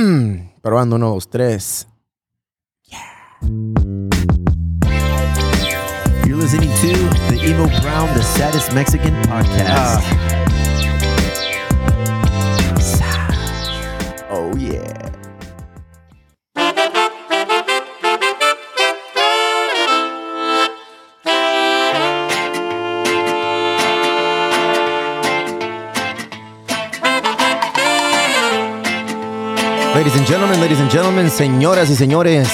Probando uno, dos, tres. You're listening to the Emo Brown, the saddest Mexican podcast. Ah. Oh, yeah. Ladies and gentlemen, ladies and gentlemen, señoras y señores,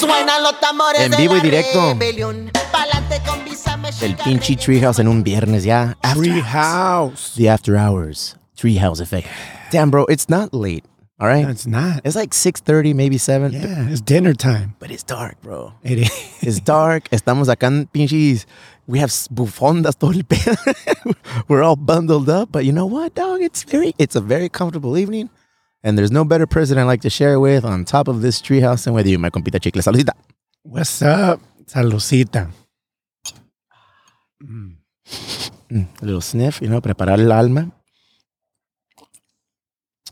Suenan los tambores En vivo y directo. rebelión. Pa'lante con visa el mexicana. pinche Treehouse en un viernes ya. After House. the after hours Treehouse effect. Damn, bro, it's not late. All right, It's not. it's like six thirty, maybe seven. Yeah, it's dinner time. But, it's dark, bro. It is. It's dark. Estamos acá en pinches. We have bufondas todo el pedo. We're all bundled up, but you know what, dog? It's very. It's a very comfortable evening, and there's no better person I'd like to share with on top of this treehouse than with you, my compita chicle. Saludita. What's up? Salucita. A little sniff, you know, preparar el alma.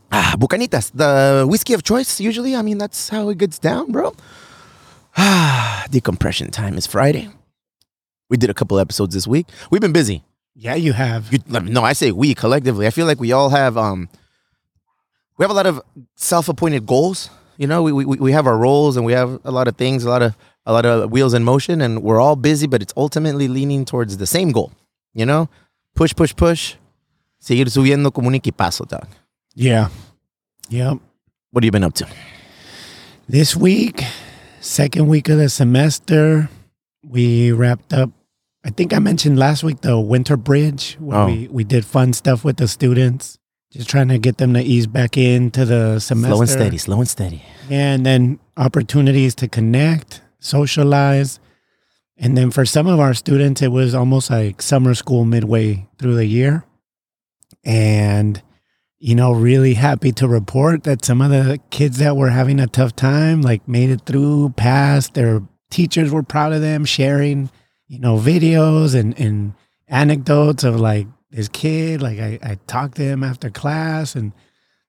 Ah, Buchanitas, the whiskey of choice. Usually, I mean, that's how it gets down, bro. Ah, decompression time is Friday. We did a couple episodes this week. We've been busy. Yeah, you have. You, no, I say we collectively. I feel like we all have um, we have a lot of self-appointed goals. You know, we, we we have our roles and we have a lot of things, a lot of a lot of wheels in motion, and we're all busy, but it's ultimately leaning towards the same goal. You know, push, push, push. Seguir subiendo como un equipazo, dog. Yeah. Yep. What have you been up to? This week, second week of the semester, we wrapped up. I think I mentioned last week the winter bridge where Oh. we, we did fun stuff with the students, just trying to get them to ease back into the semester. Slow and steady, slow and steady. and then opportunities to connect, socialize. And then for some of our students, it was almost like summer school midway through the year. And, you know, really happy to report that some of the kids that were having a tough time, like made it through, passed. Their teachers were proud of them, sharing, you know, videos and, and anecdotes of like this kid. Like I, I talked to him after class and,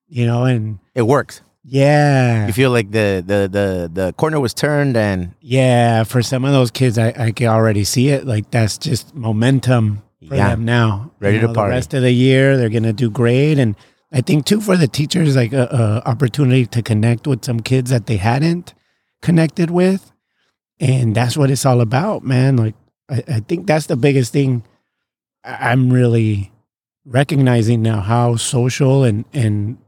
you know, and It works. yeah. You feel like the the the the corner was turned, and Yeah, for some of those kids, I, I can already see it. Like that's just momentum for Yeah. them now. Ready to party. The rest of the year, they're gonna do great, and I think too for the teachers, like a, a opportunity to connect with some kids that they hadn't connected with, and that's what it's all about, man. Like I, I think that's the biggest thing. I- I'm really recognizing now how social and and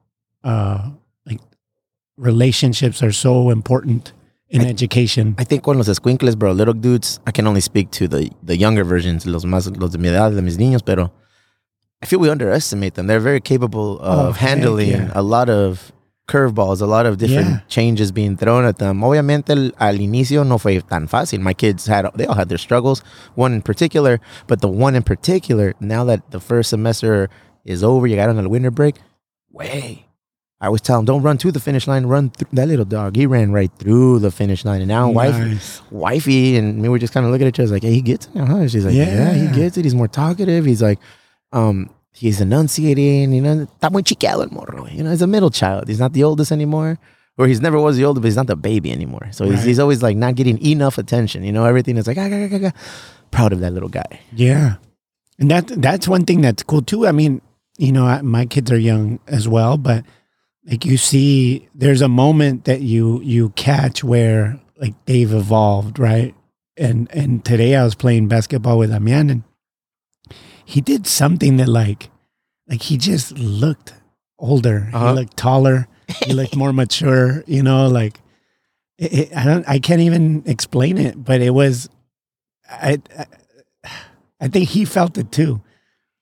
uh like relationships are so important in education. I think con los escuincles, bro, little dudes, I can only speak to the, the younger versions, los más, los de mi edad, de mis niños, pero I feel we underestimate them. They're very capable Oh, of heck handling yeah. a lot of curveballs, a lot of different Yeah. changes being thrown at them. Obviamente, el- al inicio no fue tan fácil. My kids had, they all had their struggles, one in particular, but the one in particular, now that the first semester is over, you got on the winter break, way. I always tell them, don't run to the finish line, run through that little dog. He ran right through the finish line. And now, wife, wifey and me were just kind of looking at each other like, hey, he gets it now, huh? She's like, yeah. he gets it. He's more talkative. He's like, um, he's enunciating, you know, está muy chiqueado el morro. You know, he's a middle child. He's not the oldest anymore. Or he's never was the oldest, but he's not the baby anymore. So he's, Right. he's always like not getting enough attention. You know, everything is like, ah, ah, ah, ah, ah. proud of that little guy. Yeah, and that that's one thing that's cool too. I mean, you know, I, my kids are young as well, but like you see, there's a moment that you you catch where like they've evolved, right? And and today I was playing basketball with Amian and he did something that like like he just looked older. Uh-huh. He looked taller. He looked more mature. You know, like it, it, I don't. I can't even explain it, but it was. I, I I think he felt it too.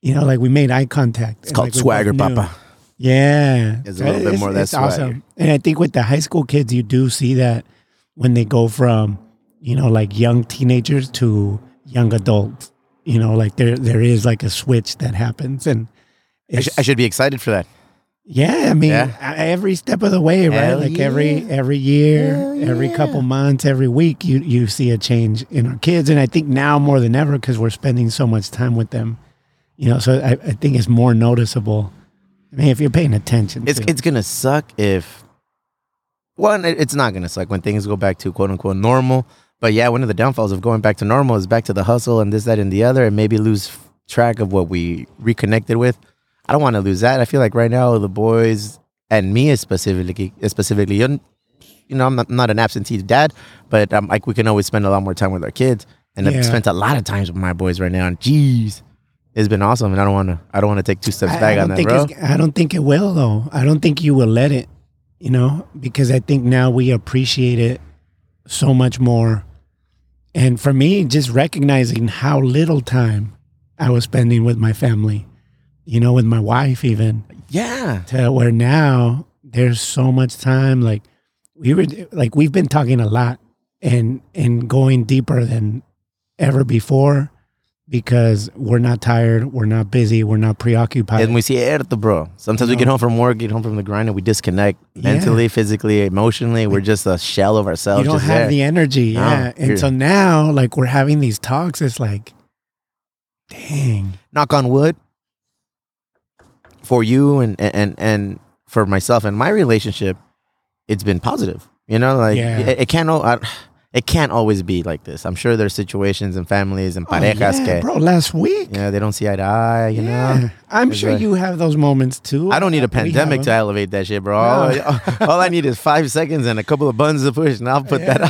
You know, like we made eye contact. It's called like, swagger. Papa. Yeah, There's a little bit more That's awesome. And I think with the high school kids, you do see that when they go from you know like young teenagers to young adults. You know, like there there is like a switch that happens, and I, sh- I should be excited for that. yeah, I mean, Yeah. Every step of the way, right? Hell like every yeah. every year, Hell every yeah. couple months, every week, you you see a change in our kids, and I think now more than ever because we're spending so much time with them, you know. So I, I think it's more noticeable. I mean, if you're paying attention, It's to- it's gonna suck if one, it's not gonna suck when things go back to quote unquote normal. But yeah, one of the downfalls of going back to normal is back to the hustle and this, that, and the other, and maybe lose track of what we reconnected with. I don't want to lose that. I feel like right now the boys and me specifically, specifically, you know, I'm not, not an absentee dad, but um, like we can always spend a lot more time with our kids, and Yeah. I've spent a lot of times with my boys right now. And jeez, it's been awesome, and I don't want to. I don't want to take two steps I, I back on that, bro. I don't think it will though. I don't think you will let it. You know, because I think now we appreciate it so much more. And for me, just recognizing how little time I was spending with my family, you know, with my wife, even Yeah, to where now there's so much time. Like we were, like we've been talking a lot and and going deeper than ever before because we're not tired, we're not busy, we're not preoccupied. and we see it, bro. Sometimes we No. get home from work, get home from the grind, and we disconnect mentally, physically, emotionally. We're just a shell of ourselves. you don't just have there. the energy, No, yeah. and so now, like we're having these talks, it's like, dang, knock on wood for you and and and for myself and my relationship it's been positive you know like Yeah. it, it can't I, it can't always be like this i'm sure there's situations and families and Oh, parejas yeah, que bro. Last week, yeah they don't see eye to eye you Yeah. know I'm It's sure like- you have those moments too. I don't need a pandemic to elevate that shit, bro. All, No. all I need is five seconds and a couple of buttons to push, and I'll put that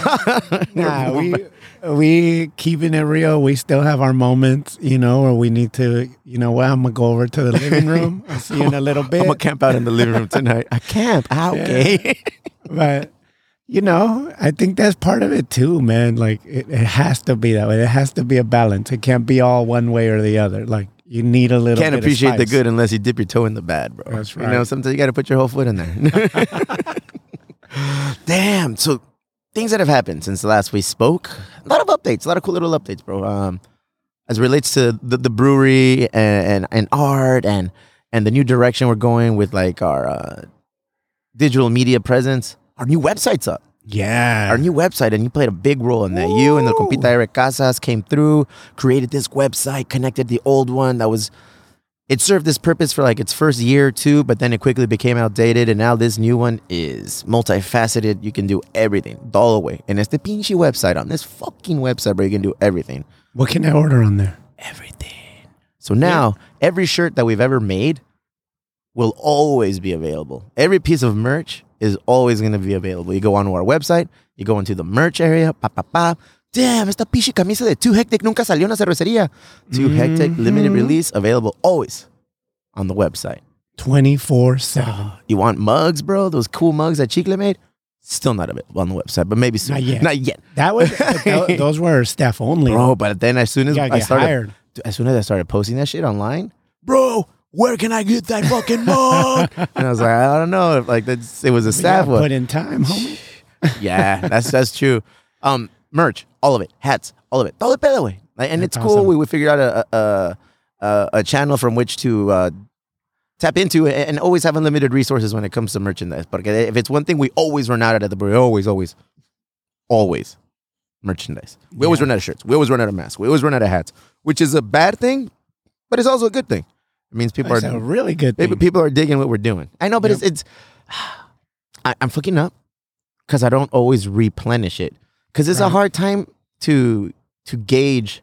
on. Nah, we we keeping it real. We still have our moments, you know, where we need to, you know, what I'm gonna go over to the living room. I'll see you in a little bit. I'm gonna camp out in the living room tonight. I camp. Ah, okay. but you know, I think that's part of it too, man. Like it, it has to be that way. It has to be a balance. It can't be all one way or the other. Like you need a little. Can't bit of appreciate the good unless you dip your toe in the bad, bro. That's right. You know, sometimes you got to put your whole foot in there. Damn. So things that have happened since the last we spoke. A lot of updates. A lot of cool little updates, bro. Um, as it relates to the, the brewery and, and and art and and the new direction we're going with like our uh, digital media presence. Our new website's up Yeah. our new website, and you played a big role in that. You and the compita Eric Casas came through, created this website, connected the old one that was. It served this purpose for like its first year or two, but then it quickly became outdated, and now this new one is multifaceted. You can do everything, all the way. And it's the Pinchy website on this fucking website where you can do everything what can I order on there? everything. So now every shirt that we've ever made will always be available. Every piece of merch is always going to be available. You go onto our website, you go into the merch area, pa pa pa. Damn, esta pinche camisa de Too Hectic nunca salió en la cervecería. Too Hectic mm-hmm. limited release available always on the website. Twenty four seven. Uh, you want mugs, bro? Those cool mugs that Chicle made? Still not available on the website, but maybe soon. Not yet. Not yet. That was those were staff only. Bro, but then as soon as I started hired. As soon as I started posting that shit online, bro, where can I get that fucking mug? and I was like, I don't know if like that's it was a You staff one. put in time, homie. yeah, that's that's true. Um, merch, all of it, hats, all of it, todo el pedo, güey. Like, and That's it's cool. awesome. We, we figured out a a, a a channel from which to uh, tap into and and always have unlimited resources when it comes to merchandise. But if it's one thing we always run out at the brewery, always, always, always merchandise. We always run out of shirts. We always run out of masks. We always run out of hats, which is a bad thing, but it's also a good thing. It means people That's are a really good thing. people are digging what we're doing. I know, but Yep. it's it's. I, I'm fucking up because I don't always replenish it because it's a hard time to to gauge.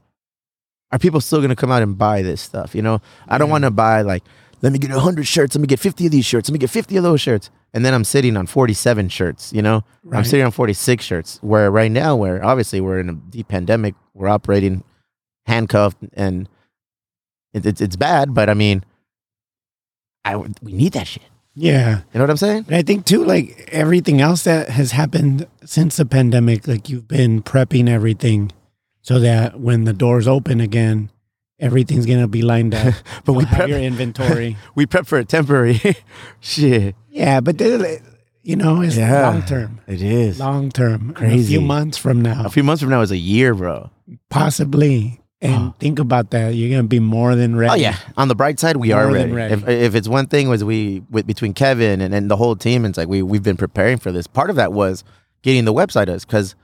Are people still gonna come out and buy this stuff? You know, I don't Yeah. want to buy like, let me get hundred shirts, let me get fifty of these shirts, let me get fifty of those shirts, and then I'm sitting on forty-seven shirts. You know, I'm sitting on forty-six shirts. Where right now, where obviously we're in a deep pandemic, we're operating handcuffed, and it, it's it's bad. But I mean, I we need that shit. Yeah. You know what I'm saying? And I think too, like everything else that has happened since the pandemic, like you've been prepping everything so that when the doors open again, everything's gonna be lined up. But You'll we prep, your inventory. we prep for a temporary shit. yeah, but you know, it's Yeah. long term. It is. Long term. Crazy. A few months from now, A few months from now is a year, bro. possibly. And think about that. You're gonna be more than ready. Oh yeah. On the bright side, we are More ready. ready. If if it's one thing was we with between Kevin and, and the whole team, it's like we we've been preparing for this. Part of that was getting the website us because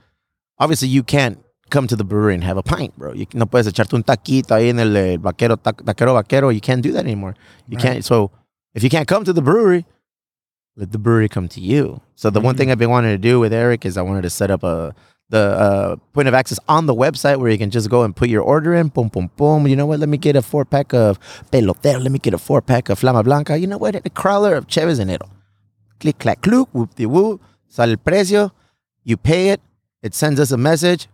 obviously you can't come to the brewery and have a pint, bro. You no puedes echarte un taquito ahí en el eh, vaquero taquero vaquero. You can't do that anymore. You Right. can't. So if you can't come to the brewery, let the brewery come to you. So the one thing I've been wanting to do with Eric is I wanted to set up a the uh, point of access on the website where you can just go and put your order in. Boom, boom, boom. You know what? Let me get a four pack of pelotero. Let me get a four pack of Flama Blanca. You know what? A crawler of Cheves Enero. Click, clack, cluck, whoop de woo. Sale el precio. You pay it. It sends us a message.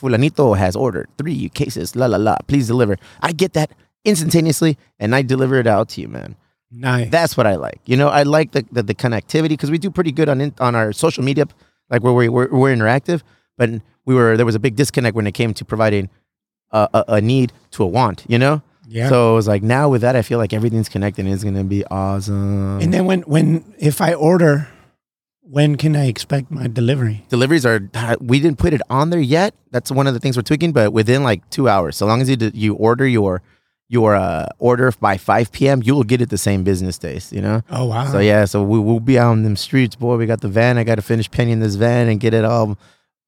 Fulanito has ordered three cases. La la la. Please deliver. I get that instantaneously and I deliver it out to you, man. Nice. That's what I like. You know, I like the the, the connectivity because we do pretty good on in, on our social media, like where we we're, we're interactive. But we were there was a big disconnect when it came to providing a, a, a need to a want. You know. yeah. So it was like now with that, I feel like everything's connected and it's gonna be awesome. and then when when if I order, when can I expect my delivery? deliveries are we didn't put it on there yet. That's one of the things we're tweaking, but within like two hours, so long as you d- you order your your uh, order by five p.m., you will get it the same business days. You know. Oh wow. So yeah, so we will be out in them streets, boy. We got the van. I got to finish penning this van and get it all,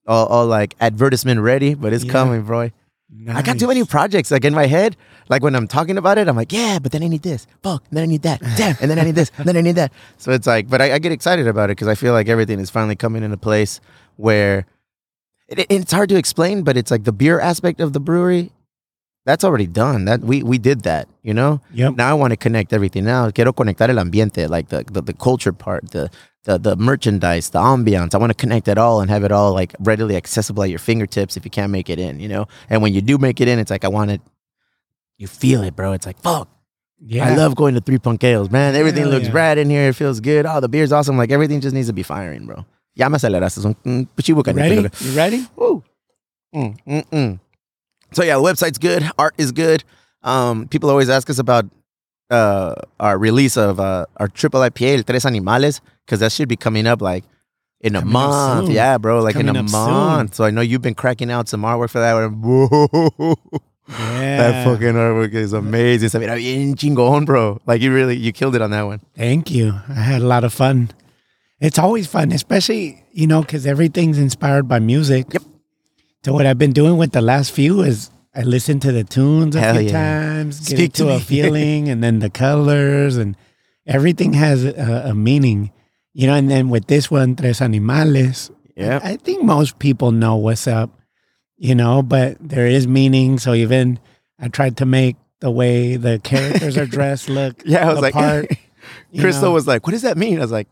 all, all like advertisement ready. But it's Yeah. coming, bro. I got too many projects like in my head. Like when I'm talking about it, I'm like, yeah, but then I need this. Fuck, and then I need that. Damn, and then I need this. And then I need that. So it's like, but I, I get excited about it because I feel like everything is finally coming into place where it- it's hard to explain, but it's like the beer aspect of the brewery. That's already done. That we we did that, you know. Yep. Now I want to connect everything now. Quiero conectar el ambiente, like the, the, the culture part, the, the the merchandise, the ambiance. I want to connect it all and have it all like readily accessible at your fingertips if you can't make it in, you know? And when you do make it in, it's like I want it you feel it, bro. It's like fuck. Yeah. I love going to three punkeos, man. Everything Hell looks yeah. rad in here. It feels good. Oh, the beer's awesome. Like everything just needs to be firing, bro. Ya me aceleraste. Un- un pichibuca, Ready? You ready? Woo. Mm, mm, mm. So yeah, the website's good. Art is good. Um, people always ask us about uh, our release of uh, our triple IPA, El Tres Animales, because that should be coming up like in a Coming month. Yeah, bro, like in a up soon. month. So I know you've been cracking out some artwork for that. Whoa, Yeah. that fucking artwork is amazing. Se mira bien chingón, bro. Like you really you killed it on that one. Thank you. I had a lot of fun. It's always fun, especially, you know, because everything's inspired by music. Yep. So, what I've been doing with the last few is I listen to the tunes a Hell few yeah. times, get Speak to into a feeling, and then the colors, and everything has a, a meaning, you know. And then with this one, Tres Animales, Yeah. I think most people know what's up, you know, but there is meaning. So, even I tried to make the way the characters are dressed look Yeah, I was like, part. Crystal know. was like, "What does that mean?" I was like,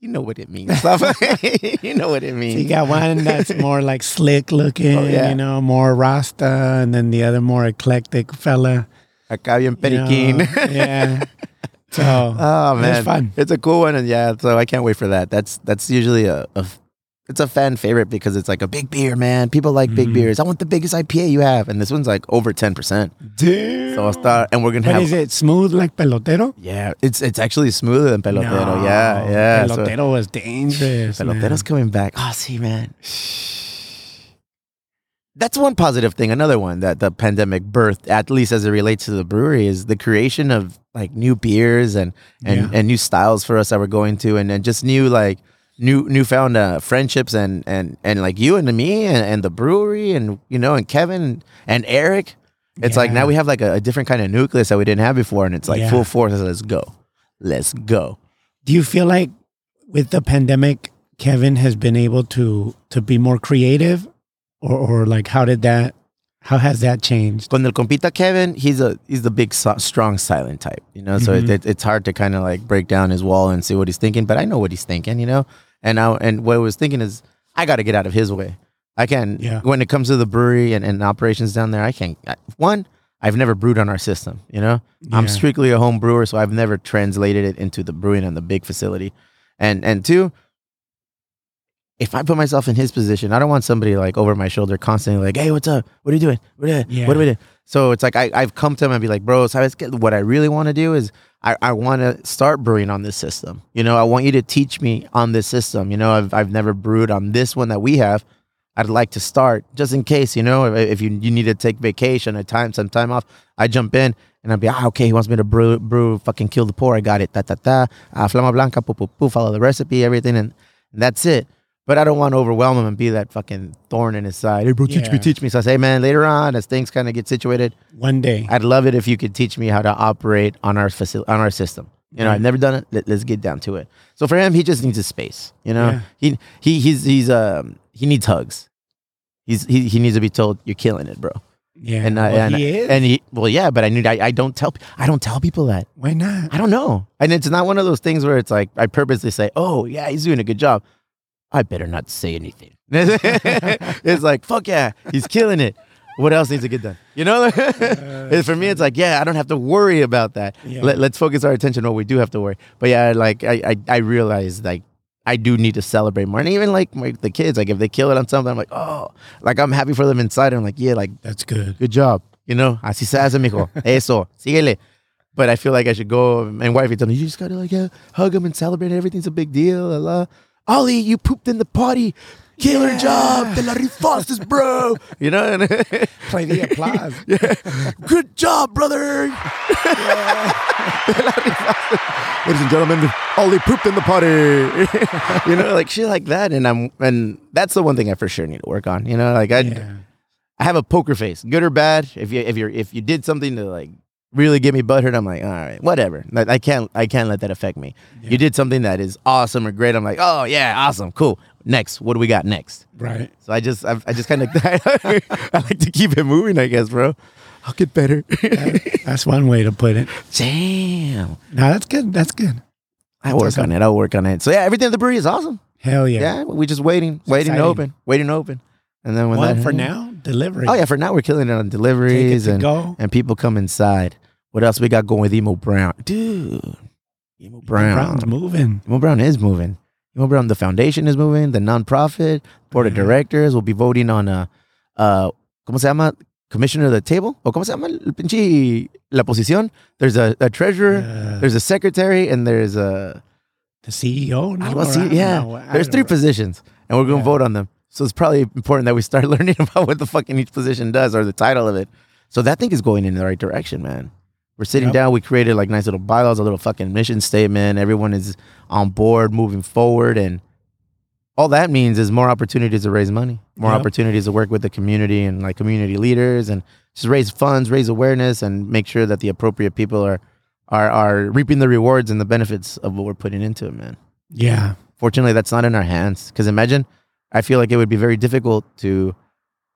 "You know what it means. you know what it So means." you got one that's more like slick looking, Oh, yeah. you know, more Rasta, and then the other more eclectic fella. Acá bien you know, yeah. So Oh man, it's fun. It's a cool one, and yeah, so I can't wait for that. That's that's usually a, a it's a fan favorite because it's like a big beer, man. People like big Mhm. beers. I want the biggest IPA you have, and this one's like over ten percent. Damn. So I'll start, and we're gonna But have. is it smooth like pelotero? Yeah, it's it's actually smoother than pelotero. No, yeah, yeah. so- Pelotero was dangerous. man. Pelotero's coming back. Oh, see, man. That's one positive thing. Another one that the pandemic birthed, at least as it relates to the brewery, is the creation of like new beers and and, Yeah. and new styles for us that we're going to, and then just new like new newfound uh, friendships and and and like you and me and, and the brewery and you know and Kevin and Eric. It's like now we have like a, a different kind of nucleus that we didn't have before, and it's like Yeah. full force. Let's go, let's go. Do you feel like with the pandemic, Kevin has been able to to be more creative, or or like how did that? How has that changed? Con el compita Kevin, he's a he's the big so- strong silent type, you know. So Mhm. it, it, it's hard to kind of like break down his wall and see what he's thinking. But I know what he's thinking, you know. And I and what I was thinking is I got to get out of his way. I can Yeah. when it comes to the brewery and, and operations down there. I can I, one. I've never brewed on our system, you know. I'm strictly a home brewer, so I've never translated it into the brewing on the big facility. And and two, if I put myself in his position, I don't want somebody like over my shoulder constantly like, "Hey, what's up? What are you doing? What are, Yeah. what are we doing?" So it's like I, I've come to him and be like, "Bro, so what I really want to do is I, I want to start brewing on this system. You know, I want you to teach me on this system. You know, I've I've never brewed on this one that we have. I'd like to start just in case. You know, if, if you you need to take vacation, a time, some time off, I jump in." And I'd be, ah, okay, he wants me to brew, brew, fucking kill the pour. I got it. Ta, ta, ta. Uh, Flama Blanca, poo, poo, poo, follow the recipe, everything. And that's it. But I don't want to overwhelm him and be that fucking thorn in his side. Hey, bro, teach Yeah. me, teach me. So I say, man, later on, as things kind of get situated, One day, I'd love it if you could teach me how to operate on our facility, on our system. You know, I've never done it. Let, let's get down to it. So for him, he just needs a space. You know, Yeah. he he he's he's um he needs hugs. He's he he needs to be told you're killing it, bro. Yeah. And I well, and, he is. and he well yeah, but I need I, I don't tell I don't tell people that. Why not? I don't know. And it's not one of those things where it's like I purposely say, "Oh yeah, he's doing a good job." I better not say anything. it's like fuck yeah, he's killing it. What else needs to get done? You know, And for me, it's like yeah, I don't have to worry about that. Yeah. Let, let's focus our attention on what we do have to worry. But yeah, like I I, I realize like I do need to celebrate more, and even like my, the kids, like if they kill it on something, I'm like oh, like I'm happy for them inside. I'm like yeah, like That's good. good job. You know, así se hace, mijo. Eso, síguele. But I feel like I should go and wifey told me, you just gotta like yeah, hug him and celebrate. Everything's a big deal. La, la. Ollie, you pooped in the potty. Killer job. the la rifaste, bro. You know, and Play the applause. good job, brother. Ladies and gentlemen, Ollie pooped in the potty. you know, like shit like that. And I'm and that's the one thing I for sure need to work on. You know, like I Yeah. I have a poker face, good or bad. If you if you're if you did something to like really get me butthurt, I'm like, all right, whatever. Like, I can't I can't let that affect me. You did something that is awesome or great. I'm like, oh yeah, awesome, cool. Next, what do we got next? Right. So I just I, I just kind of I like to keep it moving, I guess, bro. I'll get better. That's one way to put it. Damn, No, that's good. That's good. I work on it. I'll work on it. So yeah, everything at the brewery is awesome. Hell yeah. Yeah, we're just waiting, waiting to open, waiting to open, and then when Well, that for now, delivery. Oh yeah, for now we're killing it on deliveries to and go. and people come inside. What else we got going with Emo Brown, dude? Emo Brown. Brown's moving. Emo Brown is moving. Emo Brown, the foundation is moving. The nonprofit board of directors will be voting on a, uh, ¿cómo se llama? Commissioner of the table, o cómo se llama el pinche la posición? There's a, a treasurer, Uh, there's a secretary, and there's a the CEO. No, algo Or I así. don't Yeah, know. There's three know. positions, and we're gonna Yeah. vote on them. So it's probably important that we start learning about what the fucking each position does or the title of it. So that thing is going in the right direction, man. We're sitting Yep. down. We created like nice little bylaws, a little fucking mission statement. Everyone is on board, moving forward, and all that means is more opportunities to raise money, more Yep. opportunities to work with the community and like community leaders, and just raise funds, raise awareness, and make sure that the appropriate people are are are reaping the rewards and the benefits of what we're putting into it, man Yeah. fortunately that's not in our hands because imagine i feel like it would be very difficult to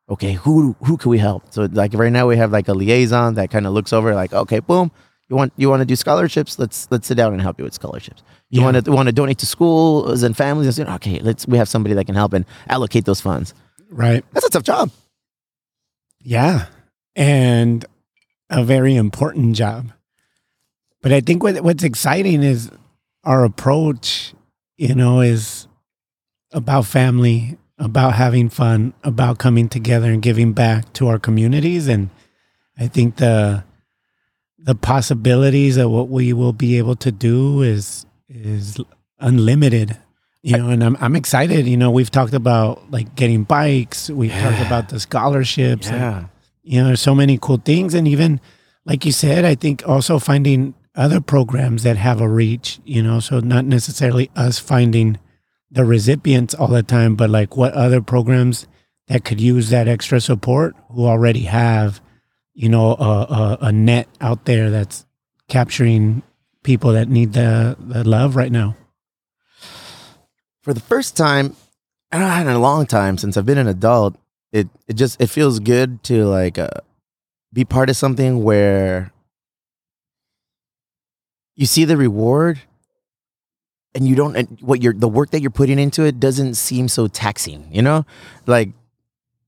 okay who who can we help so like right now we have like a liaison that kind of looks over like okay boom you want you want to do scholarships let's let's sit down and help you with scholarships you Yeah. want to want to donate to schools and families and say, okay let's we have somebody that can help and allocate those funds Right. that's a tough job Yeah. And a very important job. But I think what what's exciting is our approach, you know, is about family, about having fun, about coming together and giving back to our communities. And I think the the possibilities of what we will be able to do is is unlimited. You know, and I'm I'm excited. You know, we've talked about like getting bikes. We've talked about the scholarships. and yeah you know, there's so many cool things. And even, like you said, I think also finding other programs that have a reach, you know, so not necessarily us finding the recipients all the time, but like what other programs that could use that extra support who already have, you know, a, a, a net out there that's capturing people that need the, the love right now. for the first time I don't know, in a long time since I've been an adult, it it just it feels good to like uh, be part of something where you see the reward and you don't and what you're the work that you're putting into it doesn't seem so taxing, you know? Like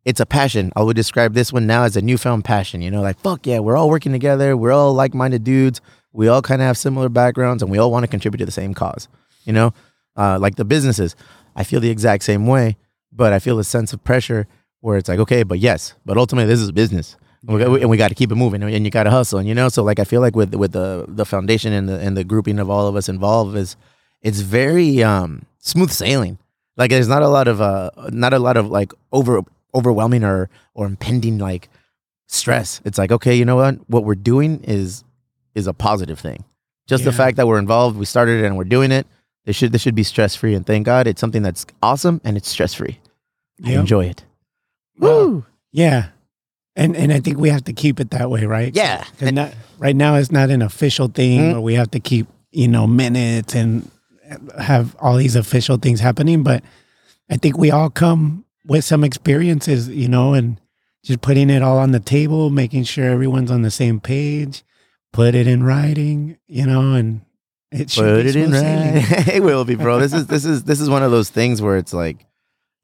it's a passion. I would describe this one now as a newfound passion, you know, like fuck yeah, we're all working together, we're all like-minded dudes, we all kind of have similar backgrounds and we all want to contribute to the same cause, you know? Uh, like the businesses, I feel the exact same way, but I feel a sense of pressure where it's like, okay, but yes, but ultimately this is business, and we, got- and we got to keep it moving, and you got to hustle, and you know, so like I feel like with with the the foundation and the and the grouping of all of us involved is, it's very um smooth sailing. Like there's not a lot of uh not a lot of like over overwhelming or or impending like stress. It's like okay, you know what, what we're doing is is a positive thing. Just the fact that we're involved, we started it, and we're doing it. This should this should be stress free, and thank God it's something that's awesome and it's stress free. I Yep. enjoy it. Well, Woo! Yeah. And and I think we have to keep it that way, right? Yeah. Not right now it's not an official thing Mm. where we have to keep you know, minutes and have all these official things happening. But I think we all come with some experiences, you know, and just putting it all on the table, making sure everyone's on the same page, put it in writing, you know, and it should Put be it in right. it will be, bro. This is this is this is one of those things where it's like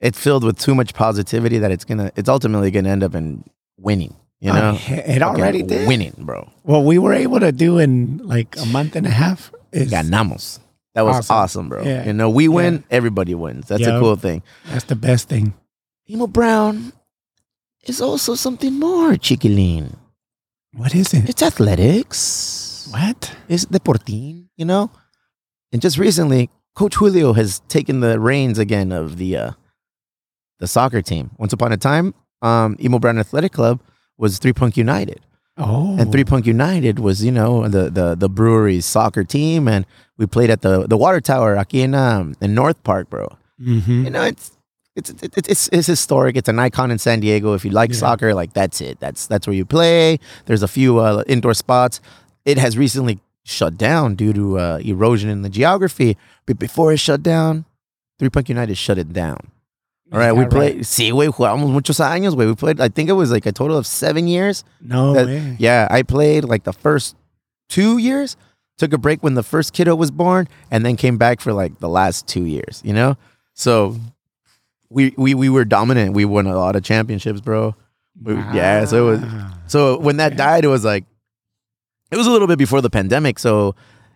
it's filled with too much positivity that it's gonna it's ultimately gonna end up in winning. You know, Oh, it already did. winning, bro. What we were able to do in like a month and a half is Ganamos. That was Awesome. awesome, bro. Yeah. You know, we win, Yeah. everybody wins. That's Yeah. a cool thing. that's the best thing. Emo Brown is also something more, Chiquilin. What is it? It's athletics. What? It's deportín, you know? And just recently, Coach Julio has taken the reins again of the uh, the soccer team. Once upon a time, um, Emo Brown Athletic Club was Three Punk United. Oh, And Three Punk United was, you know, the the the brewery's soccer team. And we played at the the water tower aquí in um, in North Park, bro. hmm you know it's it's it's it's, it's historic. It's an icon in san diego. If you like Yeah. soccer like that's it. That's that's where you play. There's a few uh, indoor spots. It has recently shut down due to uh, erosion in the geography. But before it shut down three punk united shut it down all right we played sí güey jugamos muchos años güey. We played i think it was like a total of seven years. No that- way. yeah i played like the first two years took a break when the first kiddo was born and then came back for like the last two years you know? So we we, we were dominant. We won a lot of championships bro. We- yeah so it was so when that died it was like it was a little bit before the pandemic so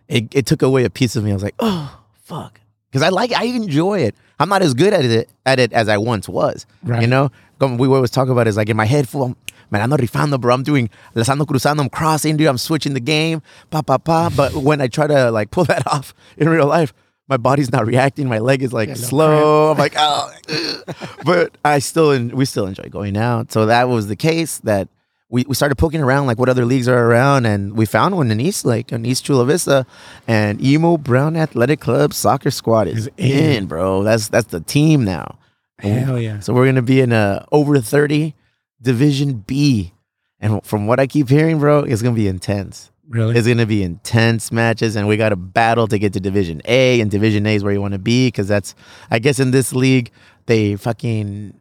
it, it took away a piece of me. I was like oh fuck. Because i like i enjoy it i'm not as good at it at it as i once was Right. you know we always talk about is like in my head full man i'm not rifando bro. I'm doing lazando cruzando i'm crossing dude. I'm switching the game pa pa pa. But when i try to like pull that off in real life my body's not reacting. My leg is like Yeah, little slow. i'm like oh. But i still we still enjoy going out. So that was the case that we, we started poking around like what other leagues are around and we found one in east lake in east chula vista and emo brown athletic club soccer squad is in. in bro that's that's the team now Hell yeah. so we're gonna be in a over 30 division b and from what i keep hearing bro it's gonna be intense Really? it's gonna be intense matches and we got to battle to get to division a and division a is where you want to be because that's i guess in this league they fucking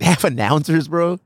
have announcers bro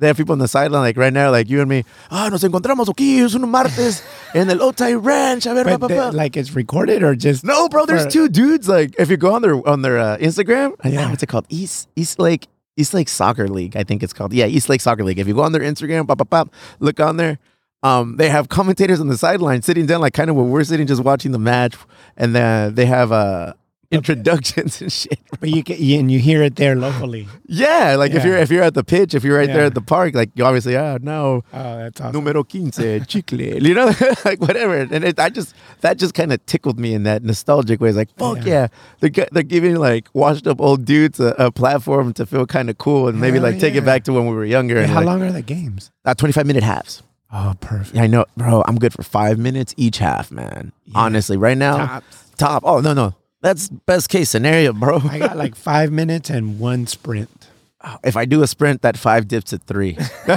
they have people on the sideline like right now like you and me ah nos encontramos aquí es un martes en el Otay Ranch a ver But pa, pa, pa." like it's recorded or just No, bro. There's two dudes. Like, if you go on their on their uh, Instagram, Yeah. yeah, what's it called? East East Lake East Lake Soccer League. I think it's called. Yeah, East Lake Soccer League. If you go on their Instagram, pop, pop, pop, look on there. Um, they have commentators on the sideline sitting down, like kind of where we're sitting, just watching the match, and then they have uh introductions and shit. but you can and you hear it there locally. Yeah, like if you're if you're at the pitch, if you're right there at the park, like you obviously, ah, no, Oh, that's awesome. numero quince, chicle, you know, like whatever. And it, I just that just kind of tickled me in that nostalgic way. It's like, fuck Yeah. yeah, they're they're giving like washed up old dudes a, a platform to feel kind of cool and maybe Hell like take it back to when we were younger. And how like, long are the games? Uh, 25 minute halves. Oh, perfect. I know, bro. I'm good for five minutes each half, man. Yeah. Honestly, right now, Tops. top. Oh no, no, that's best case scenario, bro. I got like five minutes and one sprint. if I do a sprint, that five dips at three.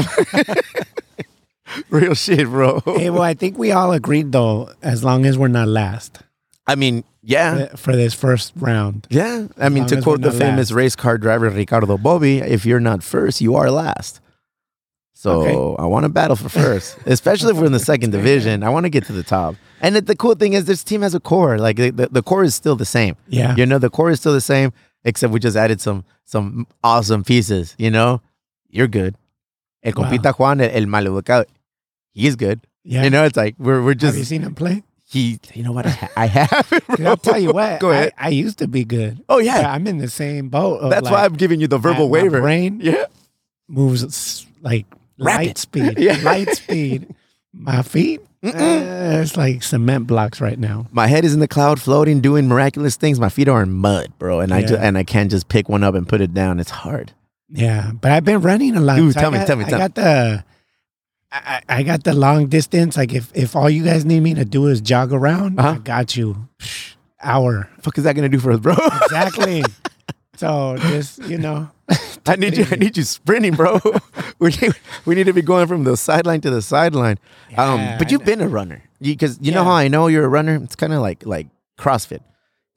Real shit, bro. Hey, well, I think we all agreed though, as long as we're not last I mean, yeah. uh, for this first round. Yeah, I mean to quote the famous last. race car driver Ricardo Bobby, if you're not first, you are last. So Okay. I want to battle for first, especially if we're in the second division. I want to get to the top. And the, cool thing is, this team has a core. Like the, the, core is still the same. Yeah. You know, the core is still the same, except we just added some some awesome pieces. You know, you're good. El Wow. compita Juan, el, el maleducado, he's good. Yeah. You know, it's like we're we're just. Have you seen him play? he. You know what? I, ha- I have. I'll tell you what. Go ahead. I, I used to be good. oh yeah, I'm in the same boat. that's like, why I'm giving you the verbal waiver. brain Yeah. moves like Rapid. light speed. Yeah. Light speed. My feet, uh, it's like cement blocks right now. My head is in the cloud, floating, doing miraculous things. My feet are in mud, bro, and I Yeah. just and I can't just pick one up and put it down. It's hard. Yeah, but I've been running a lot. Dude, So tell me, got- tell me, I tell me. got the, I, I I got the long distance. Like if if all you guys need me to do is jog around, Uh-huh. I got you. Psh, hour fuck is that gonna do for us, bro? exactly. so just you know, I need you. I need you sprinting, bro. we need, we need to be going from the sideline to the sideline. um, but you've been a runner because you know Yeah. how I know you're a runner. It's kind of like like CrossFit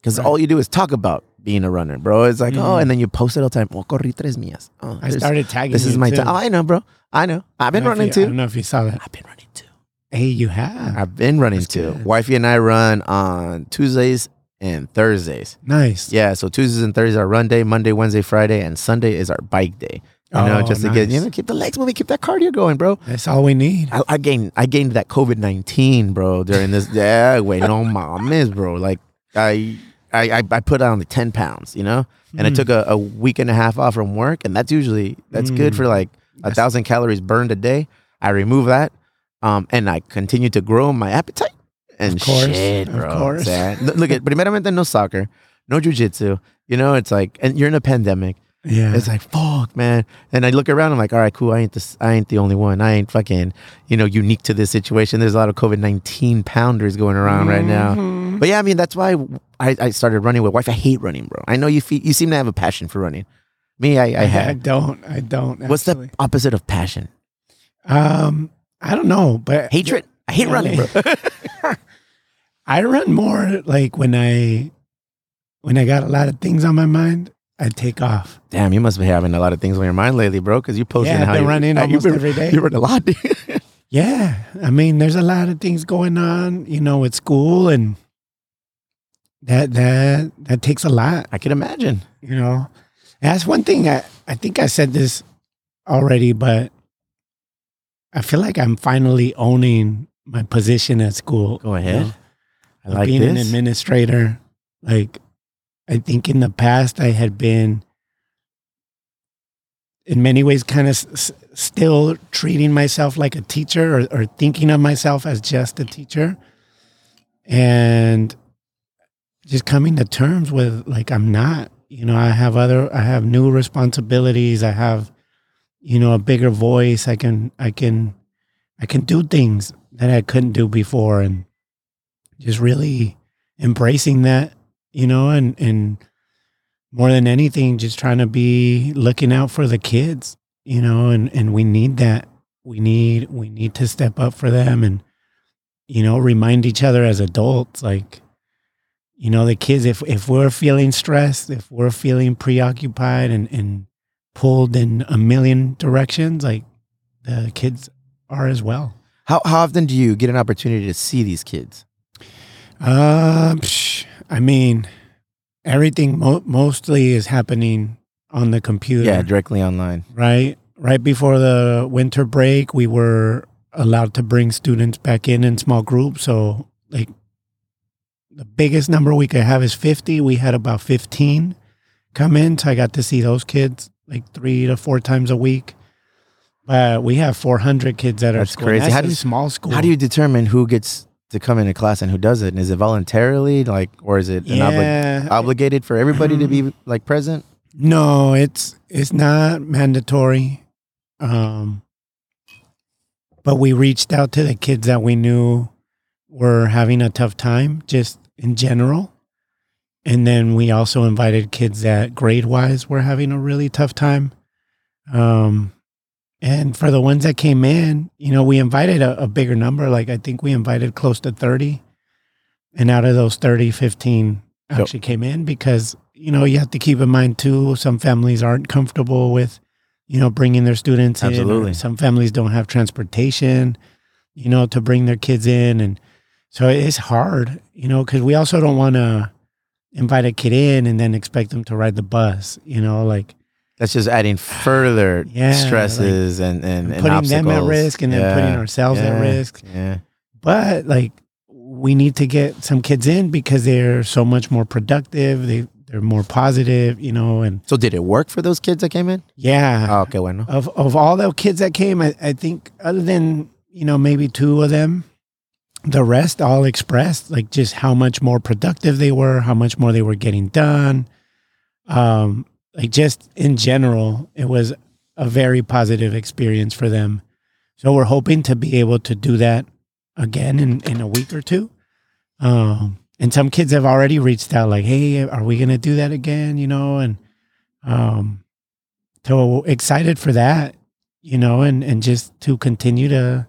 because Right. all you do is talk about being a runner, bro. It's like oh, Mhm. and then you post it all the time. Oh, corrí tres millas. Oh, I started tagging. This is my too. time. Oh, I know, bro. I know. I've been know running you- I don't know if you saw that. I've been running too. Hey, you have. I've been running That's too. good. Wifey and I run on Tuesdays and Thursdays. nice. Yeah, so Tuesdays and Thursdays are run day. Monday, Wednesday, Friday, and Sunday is our bike day. You know, Oh, just to get you know keep the legs moving, keep that cardio going, bro. That's all we need. I, I gained I gained that COVID nineteen, bro, during this. yeah, wait, no mames, bro. Like I I I, put on the ten pounds, you know, and I Mm. took a, a week and a half off from work, and that's usually that's good Mm. for like a thousand calories burned a day. I remove that, um, and I continue to grow my appetite. And Of course, shit, of bro. course. Sad. Look at primeramente no soccer, no jujitsu. You know, it's like, and you're in a pandemic. Yeah. It's like fuck, man. And I look around. I'm like, all right, cool. I ain't this. I ain't the only one. I ain't fucking, you know, unique to this situation. There's a lot of COVID nineteen pounders going around right now. Mhm. But yeah, I mean, that's why I, I started running with wife. I hate running, bro. I know you. Fe- you seem to have a passion for running. Me, I, I I have. don't. I don't. What's actually. the opposite of passion? Um, I don't know, but Hatred. I hate running, bro. I run more like when I when I got a lot of things on my mind. I take off. Damn, you must be having a lot of things on your mind lately, bro. Because you posting Yeah, I've how been you running you almost been- every day. You run a lot. Yeah, I mean, there's a lot of things going on, you know, with school, and that that that takes a lot. I can imagine. you know And that's one thing I, I think i said this already but i feel like i'm finally owning my position at school Go you ahead. know? I like being an administrator like i think in the past i had been in many ways kind of s- still treating myself like a teacher or, or thinking of myself as just a teacher. And just coming to terms with like i'm not you know i have other i have new responsibilities. I have you know a bigger voice. I can i can i can do things that i couldn't do before. And just really embracing that you know and and more than anything just trying to be looking out for the kids you know and and we need that we need we need to step up for them and you know remind each other as adults like you know the kids if if we're feeling stressed if we're feeling preoccupied and and pulled in a million directions like the kids are as well How how often do you get an opportunity to see these kids? Um psh, i mean everything mo- mostly is happening on the computer. Yeah, directly online. right? Right before the winter break we were allowed to bring students back in in small groups. So like the biggest number we could have is 50 we had about 15 come in. So i got to see those kids like three to four times a week. But we have 400 kids at our That's school. Crazy. That's How do you- small school. How do you determine who gets to come into class and who doesn't? Is it voluntarily, like, or is it an obli- yeah obligated for everybody to be like present? No, it's it's not mandatory. Um but we reached out to the kids that we knew were having a tough time just in general. And then we also invited kids that grade wise were having a really tough time. Um and for the ones that came in, you know, we invited a, a bigger number. Like I think we invited close to 30. And out of those 30, 15 Yep. actually came in because, you know, you have to keep in mind too, some families aren't comfortable with, you know, bringing their students in. Absolutely. Some families don't have transportation, you know, to bring their kids in. And so it's hard, you know, because we also don't want to invite a kid in and then expect them to ride the bus, you know, like That's just adding further Yeah, stresses and and, and putting them at risk and then Yeah, putting ourselves at risk. Yeah. But like we need to get some kids in because they're so much more productive. They they're more positive, you know, and So did it work for those kids that came in? yeah. Oh, okay, bueno. Of of all the kids that came, I, I think other than, you know, maybe two of them, the rest all expressed like just how much more productive they were, how much more they were getting done. Um, like just in general, it was a very positive experience for them. So we're hoping to be able to do that again in, in a week or two. Um, and some kids have already reached out like, Hey, are we going to do that again? You know, and, um, so excited for that, you know, and and just to continue to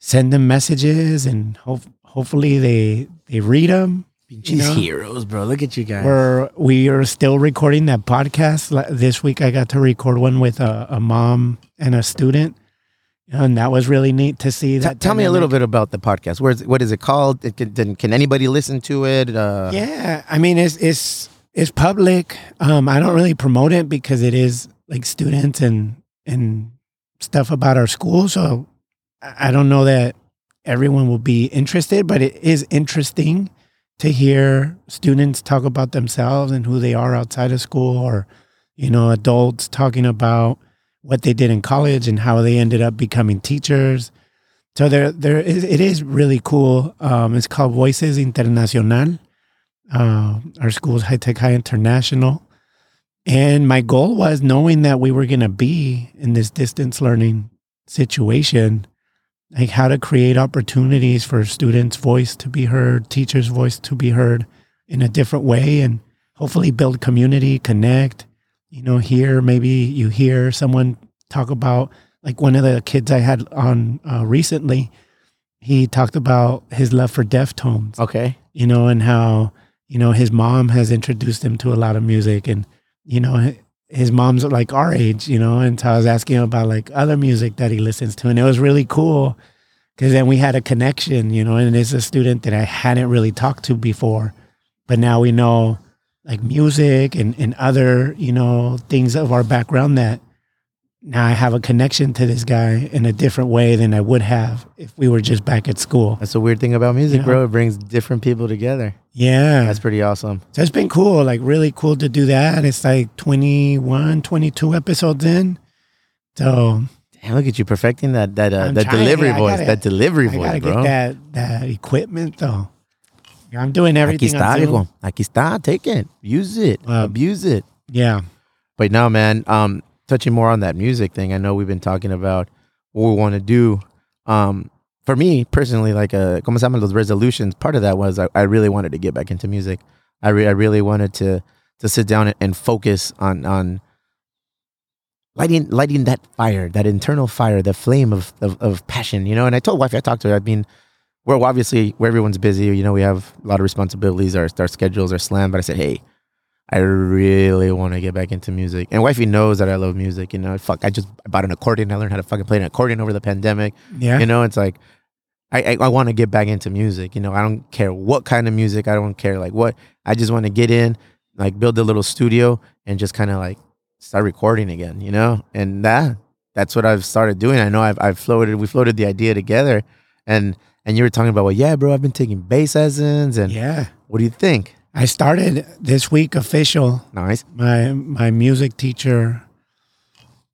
send them messages and hope hopefully they they read them. These know? heroes, bro. Look at you guys. We're we are still recording that podcast. This week, I got to record one with a, a mom and a student, and that was really neat to see. T- That tell me a little bit about the podcast. Where's what is it called? It can, can, anybody listen to it? Uh, Yeah, I mean it's it's it's public. Um, I don't really promote it because it is like students and and stuff about our school. So I don't know that everyone will be interested, but it is interesting to hear students talk about themselves and who they are outside of school, or you know, adults talking about what they did in college and how they ended up becoming teachers. So there, there is. It is really cool. Um, it's called Voices Internacional. Uh, our school's High Tech High International, and my goal was knowing that we were going to be in this distance learning situation, like how to create opportunities for students' voice to be heard, teachers' voice to be heard in a different way, and hopefully build community, connect. You know, here maybe you hear someone talk about like one of the kids I had on uh, recently. He talked about his love for Deftones Okay. you know, and how, you know, his mom has introduced him to a lot of music and, you know, his mom's like our age, you know, and so I was asking him about like other music that he listens to. And it was really cool because then we had a connection, you know, and it's a student that I hadn't really talked to before, but now we know like music and, and other, you know, things of our background that now I have a connection to this guy in a different way than I would have if we were just back at school. That's the weird thing about music, Yeah. bro. It brings different people together. Yeah. That's pretty awesome. So it's been cool, like really cool to do that. It's like 21, 22 episodes in. So Damn, look at you perfecting that that uh, that trying. delivery I voice. gotta- that delivery voice, bro. get that that equipment though. I'm doing Aquí everything. está, on hijo. Aquí está. Take it. Use it. Wow. Abuse it. Yeah. But no, man. Um, touching more on that music thing. I know we've been talking about what we want to do. Um, for me personally, like uh, como se llaman those resolutions. Part of that was I, I really wanted to get back into music. I re- I really wanted to to sit down and, and focus on on lighting lighting that fire, that internal fire, the flame of, of of passion. You know. And I told wife, I talked to her. I mean, we're obviously where everyone's busy. You know, we have a lot of responsibilities. Our our schedules are slammed. But I said, hey. I really want to get back into music. And wifey knows that I love music. You know, fuck, I just bought an accordion. I learned how to fucking play an accordion over the pandemic. Yeah. You know, it's like, I, I, I want to get back into music. You know, I don't care what kind of music. I don't care like what. I just want to get in, like build a little studio and just kind of like start recording again, you know? And that, that's what I've started doing. I know I've, I've floated, we floated the idea together and, and you were talking about, well, yeah, bro, I've been taking bass lessons and yeah. what do you think? I started this week official. Nice. My my music teacher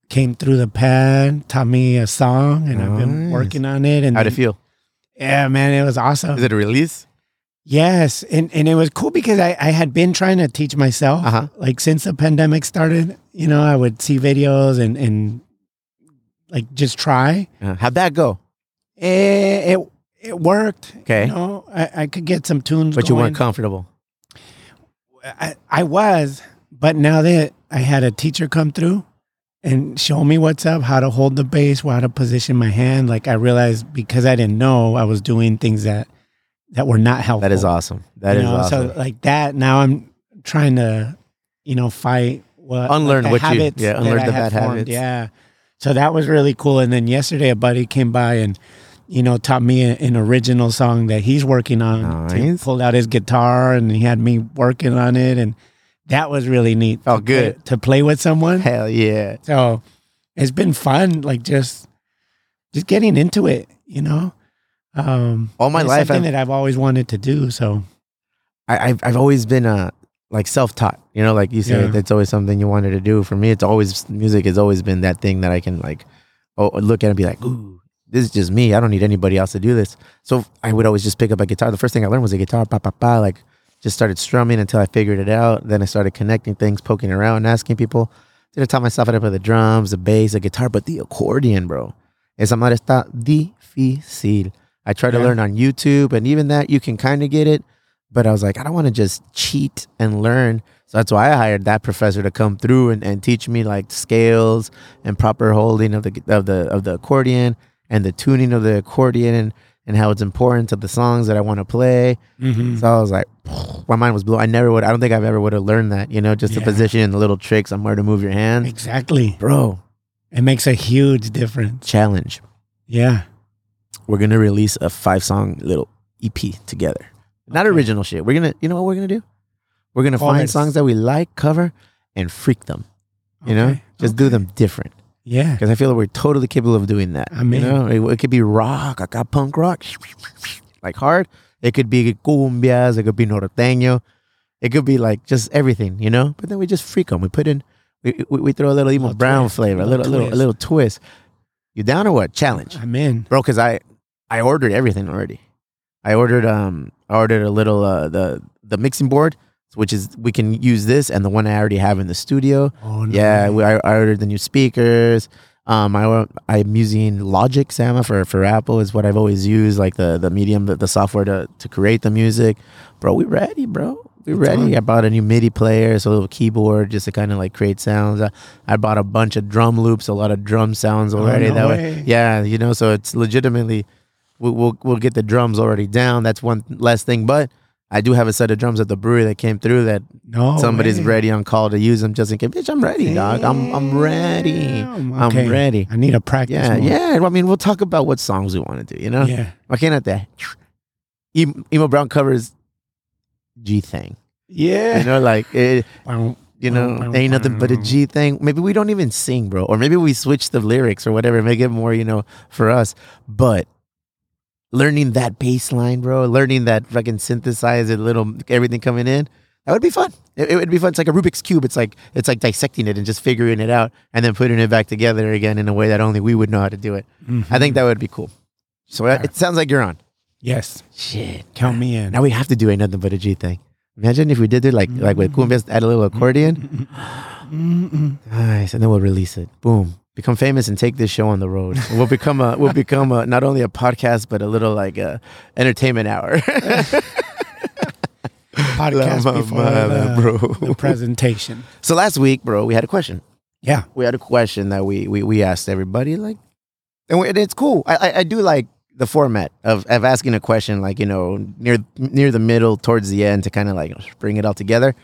came through the pad, taught me a song, and I've been working on it. And How'd it feel? Yeah, man, it was awesome. Is it a release? Yes, and and it was cool because I I had been trying to teach myself Uh-huh. like since the pandemic started. You know, I would see videos and and like just try. Uh, how'd that go? It it, it worked. Okay. you know, I, I could get some tunes, But you weren't comfortable. I, I was, but now that I had a teacher come through and show me what's up, how to hold the bass, how to position my hand, like I realized because I didn't know, I was doing things that that were not helpful. That is awesome. That you is know? awesome. So like that, now I'm trying to, you know, fight what Unlearn the what you- yeah, unlearn the bad formed. habits. Yeah. So that was really cool. And then yesterday, a buddy came by and, you know, taught me a- an original song that he's working on. He pulled out his guitar and he had me working on it, and that was really neat. Oh, to good. play- to play with someone. Hell yeah. So it's been fun, like just just getting into it, you know. Um, All my life, something I've- that I've always wanted to do. So I, I've I've always been uh like self taught. You know, like you said, Yeah. that's always something you wanted to do. For me, it's always music has always been that thing that I can like oh look at and be like, ooh, this is just me. I don't need anybody else to do this. So I would always just pick up a guitar. The first thing I learned was a guitar, pa pa pa. Like just started strumming until I figured it out. Then I started connecting things, poking around, asking people. Then I taught myself how to play the drums, the bass, the guitar, but the accordion, bro. Esa madre está difícil. I tried to learn on YouTube, and even that you can kind of get it. But I was like, I don't want to just cheat and learn. So that's why I hired that professor to come through and, and teach me like scales and proper holding of the of the of the accordion and the tuning of the accordion and, and how it's important to the songs that I want to play. Mhm. So I was like, my mind was blown. I never would. I don't think I've ever would have learned that. You know, just the position and the little tricks on where to move your hand. Exactly. bro. It makes a huge difference. Challenge. Yeah. We're gonna release a five song little EP together. Not original shit. We're gonna. You know what we're gonna do? We're gonna find Covers. songs that we like, cover, and freak them. You know, Okay. just do them different. Yeah. Because I feel like we're totally capable of doing that. I mean, you know, it, it could be rock, I got punk rock, like hard. It could be cumbias. It could be norteño. It could be like just everything, you know. But then we just freak them. We put in, we, we, we throw a little emo Little brown twist, flavor, a little little, little, a twist. little twist. You down or what? Challenge, I'm in. bro. Because I, I ordered everything already. I ordered, um, I ordered a little, uh, the the mixing board, which is we can use this and the one I already have in the studio. Oh, no. Yeah, we, I, I ordered the new speakers. Um, I I'm using Logic Sama for for Apple is what I've always used, like the the medium, the, the software to to create the music. Bro, we ready, bro. We It's ready. on. I bought a new MIDI player, so a little keyboard just to kind of like create sounds. I, I bought a bunch of drum loops, a lot of drum sounds already. Oh, no that way. way, yeah, you know, so it's legitimately we'll, we'll we'll get the drums already down. That's one less thing, but I do have a set of drums at the brewery that came through that No. somebody's way. ready on call to use them just in case. Bitch, I'm ready, dog. I'm I'm ready. Damn. I'm ready. I need a practice. Yeah, more. yeah. I mean, we'll talk about what songs we want to do. You know, Yeah. why can't that? Emo, Emo Brown covers G thing. Yeah. You know, like it, you know, ain't nothing but a G thing. Maybe we don't even sing, bro, or maybe we switch the lyrics or whatever, make it more, you know, for us. But learning that bass line, bro, learning that fucking synthesize it, little everything coming in, that would be fun. It, it would be fun. It's like a Rubik's cube. It's like it's like dissecting it and just figuring it out and then putting it back together again in a way that only we would know how to do it. I think mm-hmm. that would be cool. So uh, it sounds like you're on. Yes. Shit. Count me in. Now we have to do ain't nothing but a G thing. Imagine if we did it like like with mm-hmm. cumbias, add a little accordion. Mm-mm. Nice, and then we'll release it. Boom. Become famous and take this show on the road. We'll become a we'll become a, not only a podcast but a little like a entertainment hour. Podcast La before the, bro. the presentation. so last week, bro, we had a question. Yeah. We had a question that we we, we asked everybody, like, and, we, and it's cool. I, I I do like the format of of asking a question, like you know, near near the middle, towards the end, to kind of like bring it all together.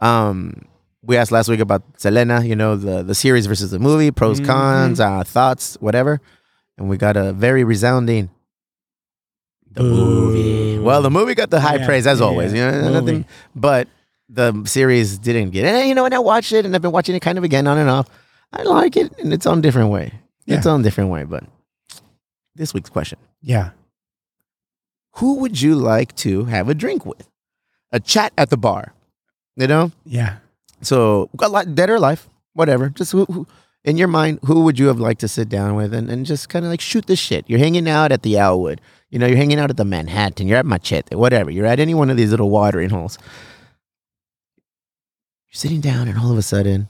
Um, we asked last week about Selena, you know, the the series versus the movie, pros, Mhm. cons, uh, thoughts, whatever, and we got a very resounding. The movie. Well, the movie got the high Yeah, praise as yeah, always. You know, movie. nothing, but the series didn't get it. And, you know, and I watched it, and I've been watching it kind of again on and off. I like it in its own different way. Its Yeah. own different way. But this week's question: Yeah. Who would you like to have a drink with? A chat at the bar. You know, Yeah. So a lot dead or alive, whatever. Just who, who, in your mind, who would you have liked to sit down with and, and just kind of like shoot the shit? You're hanging out at the Alwood, you know, you're hanging out at the Manhattan, you're at Machete, whatever. You're at any one of these little watering holes. You're sitting down, and all of a sudden,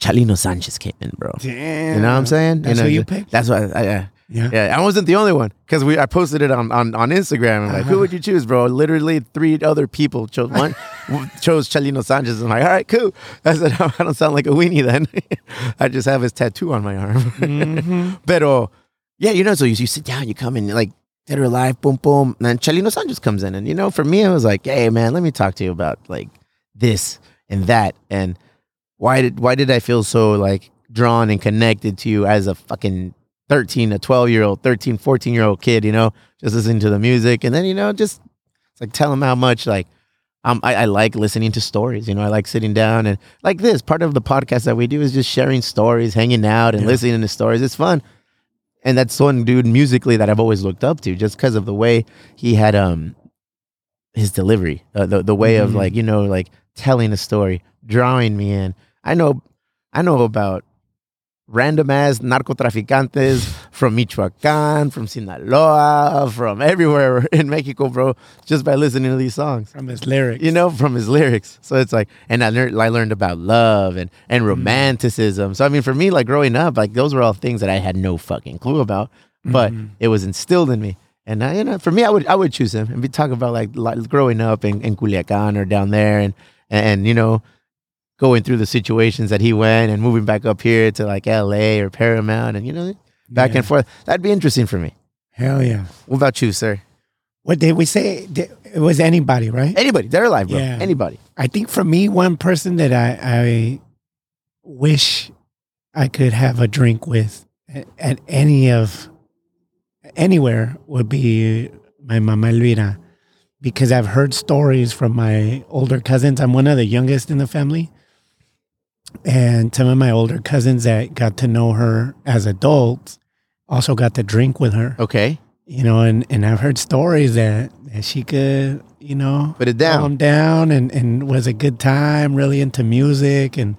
Chalino Sanchez came in, bro. Damn. You know what I'm saying? That's you know, who you picked? That's what I, I, Yeah. yeah, I wasn't the only one because we I posted it on on, on Instagram. I'm like, Uh-huh. who would you choose, bro? Literally three other people chose one, chose Chalino Sanchez. I'm like, all right, cool. I said, I don't sound like a weenie then. I just have his tattoo on my arm. Mhm. Pero yeah, you know, so you, you sit down, you come in, like dead or alive, boom, boom, and then Chalino Sanchez comes in, and you know, for me, it was like, hey, man, let me talk to you about like this and that, and why did why did I feel so like drawn and connected to you as a fucking 13 a 12 year old 13 14 year old kid you know just listening to the music and then you know just like tell them how much like um, I, I like listening to stories you know i like sitting down and like this part of the podcast that we do is just sharing stories hanging out and Yeah. listening to stories it's fun and that's one dude musically that i've always looked up to just because of the way he had um his delivery uh, the, the way of Mhm. like you know like telling a story drawing me in i know i know about random ass narcotraficantes from Michoacan, from Sinaloa, from everywhere in Mexico, bro, just by listening to these songs. From his lyrics. You know, from his lyrics. So it's like, and I learned, I learned about love and, and romanticism. So I mean, for me, like growing up, like those were all things that I had no fucking clue about, but Mhm. it was instilled in me. And uh, you know, for me, I would I would choose him. And be talking about like, like growing up in, in Culiacan or down there, and and you know, going through the situations that he went and moving back up here to like L.A. or Paramount, and you know, back Yeah. and forth. That'd be interesting for me. Hell yeah. What about you, sir? What did we say? It was anybody, right? Anybody? They're alive, bro. Yeah. Anybody? I think for me, one person that I, I wish I could have a drink with at, at any of anywhere would be my mama Elvira, because I've heard stories from my older cousins. I'm one of the youngest in the family, and some of my older cousins that got to know her as adults also got to drink with her. Okay, You know, and, and I've heard stories that, that she could, you know, put it down. calm down and, and was a good time, really into music. And,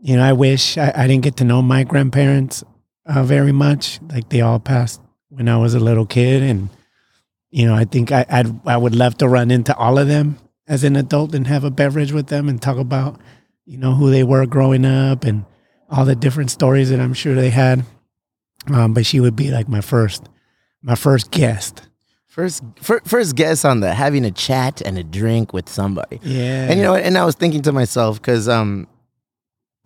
you know, I wish I, I didn't get to know my grandparents uh, very much. Like they all passed when I was a little kid. And, you know, I think I, I'd, I would love to run into all of them as an adult and have a beverage with them and talk about, you know, who they were growing up and all the different stories that I'm sure they had. Um, but she would be like my first, my first guest. First, fir- first guess on the having a chat and a drink with somebody. Yeah. And you know, and I was thinking to myself because um,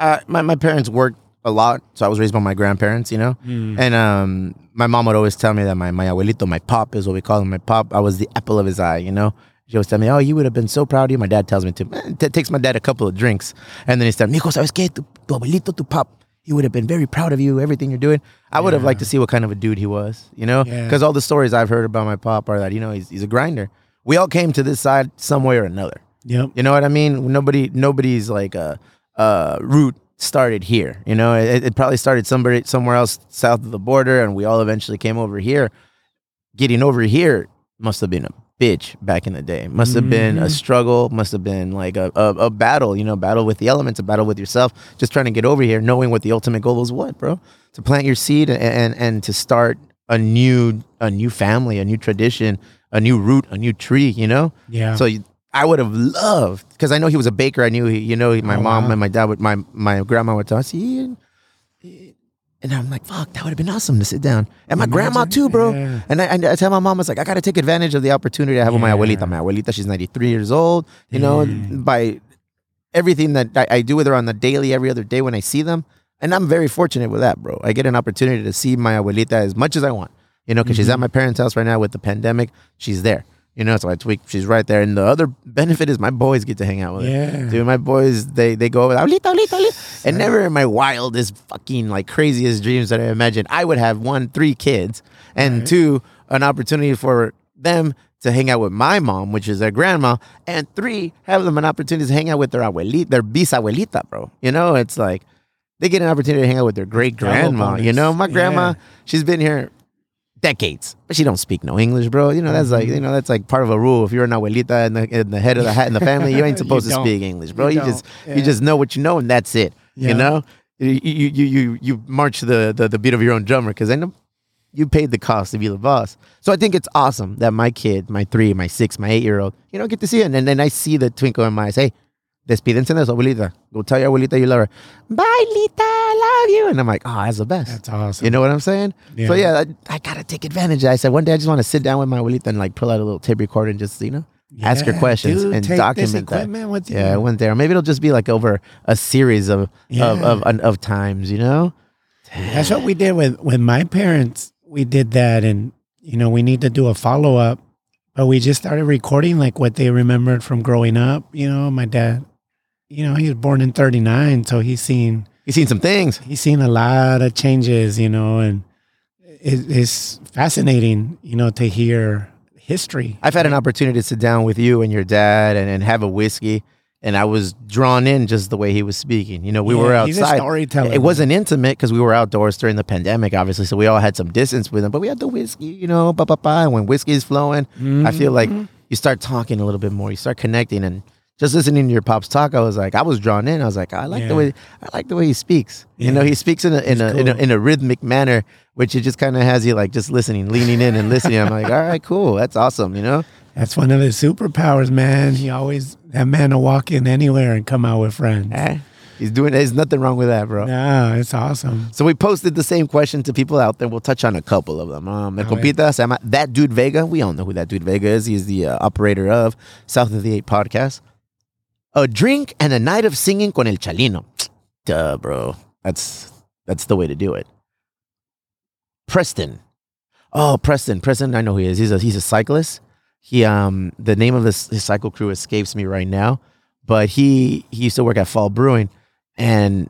uh, my my parents worked a lot, so I was raised by my grandparents. You know, Mm. and um, my mom would always tell me that my my abuelito, my pop, is what we call him. My pop, I was the apple of his eye. You know. She always tell me, "Oh, he would have been so proud of you." My dad tells me to. It takes my dad a couple of drinks, and then he said, "Mijo, sabes qué? Tu, tu abuelito, tu pop, he would have been very proud of you, everything you're doing." I would have liked to see what kind of a dude he was, you know, Yeah. because all the stories I've heard about my pop are that you know he's he's a grinder. We all came to this side some way or another. Yep. You know what I mean? Nobody, nobody's like a, uh root started here. You know, it, it probably started somebody somewhere else south of the border, and we all eventually came over here. Getting over here must have been a bitch back in the day. Must have been a Mhm. struggle. Must have been like a, a, a battle. You know, battle with the elements, a battle with yourself. Just trying to get over here, knowing what the ultimate goal is. What, bro? To plant your seed and and, and to start a new a new family, a new tradition, a new root, a new tree. You know. Yeah. So you- I would have loved because I know he was a baker. I knew he, you know, my Oh, mom wow. and my dad would, my my grandma would tell us, and I'm like, "Fuck, that would have been awesome to sit down." And my grandma too, bro. yeah. And I, and I tell my mom, I was like, "I got to take advantage of the opportunity I have with my Yeah. abuelita. My abuelita, she's 93 years old. You know, by everything that I, I do with her on the daily, every other day when I see them, and I'm very fortunate with that, bro. I get an opportunity to see my abuelita as much as I want. You know, because she's Mm-hmm. at my parents' house right now with the pandemic. She's there. You know, so I tweak. She's right there. And the other benefit is my boys get to hang out with her. Yeah. Dude, my boys, they they go over, Abuelita, Abuelita, Abuelita. And never in my wildest, fucking, like, craziest dreams that I imagined, I would have one, three kids, and Right. two, an opportunity for them to hang out with my mom, which is their grandma, and three, have them an opportunity to hang out with their abuelita, their bisabuelita, bro. You know, it's like they get an opportunity to hang out with their great grandma. You know, my grandma, Yeah. she's been here decades, but she don't speak no English, bro. You know, that's like you know that's like part of a rule. If you're an abuelita and the, in the head of the hat in the family, you ain't You supposed to speak English, bro. You You, just don't. you just know what you know, and that's it. Yeah. You know, you you you you, you march the, the the beat of your own drummer because I know you paid the cost to be the boss. So I think it's awesome that my kid, my three, my six, my eight year old, you know, get to see it, and then I see the twinkle in my eyes. Hey. Despídense de su abuelita. Go tell your abuelita you love her. Bye, Lita. I love you. And I'm like, oh, that's the best. That's awesome. You know what I'm saying? So Yeah. yeah, I, I gotta take advantage. I said one day I just want to sit down with my abuelita and like pull out a little tape recorder and just you know ask her questions dude, and document that. Yeah, I went there. Maybe it'll just be like over a series of of, of of of times. You know? That's what we did with with my parents. We did that, and you know, we need to do a follow up. But we just started recording like what they remembered from growing up. You know, my dad. You know, he was born in '39, so he's seen You've seen some things. he's seen a lot of changes. You know, and it, it's fascinating. You know, to hear history. I've had an opportunity to sit down with you and your dad and, and have a whiskey, and I was drawn in just the way he was speaking. You know, we Yeah, were he's a outside. storyteller, It wasn't intimate because we were outdoors during the pandemic, obviously, so we all had some distance with him. But we had the whiskey, you know, ba ba ba. And when whiskey is flowing, I feel like Mm-hmm. you start talking a little bit more. You start connecting, and just listening to your pops talk, I was like, I was drawn in. I was like, I like the way I like the way he speaks. You know, he speaks in a in a, He's in a in a rhythmic manner, which it just kind of has you like just listening, leaning in and listening. I'm like, all right, cool, that's awesome. You know. That's one of his superpowers, man. He always that man will walk in anywhere and come out with friends. Eh? He's doing. There's nothing wrong with that, bro. No, it's awesome. So we posted the same question to people out there. We'll touch on a couple of them. Um, el A compita that dude Vega. We all know who that dude Vega is. He's the uh, operator of South of the Eight podcast. A drink and a night of singing con el Chalino. Duh, bro. That's that's the way to do it. Preston. Oh, Preston. Preston. I know who he is. He's a he's a cyclist. He um the name of this his cycle crew escapes me right now, but he he used to work at Fall Brewing, and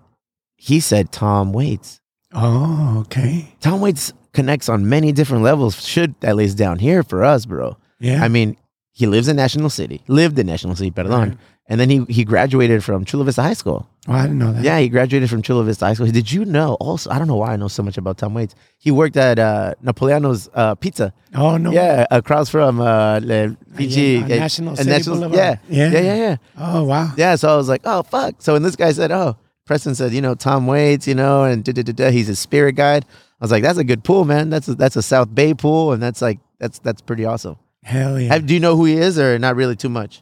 he said Tom Waits. Oh, okay. Tom Waits connects on many different levels. Should at least down here for us, bro. Yeah. I mean, he lives in National City. Lived in National City, perdón. Right. And then he he graduated from Chula Vista High School. oh, I didn't know that. Yeah, he graduated from Chula Vista High School. Did you know? Also, I don't know why I know so much about Tom Waits. He worked at uh, Napoleone's uh, Pizza. Oh no. Yeah, across from uh, Le PG. on uh, National City National- Boulevard. Yeah, Yeah. yeah, yeah, yeah. Oh wow. Yeah, so I was like, oh fuck. So when this guy said, oh, Preston said, you know, Tom Waits, you know, and da, da, da, da, he's a spirit guide. I was like, that's a good pool, man. That's a, that's a South Bay pool, and that's like that's that's pretty awesome. Hell yeah. Have- do you know who he is, or not really too much?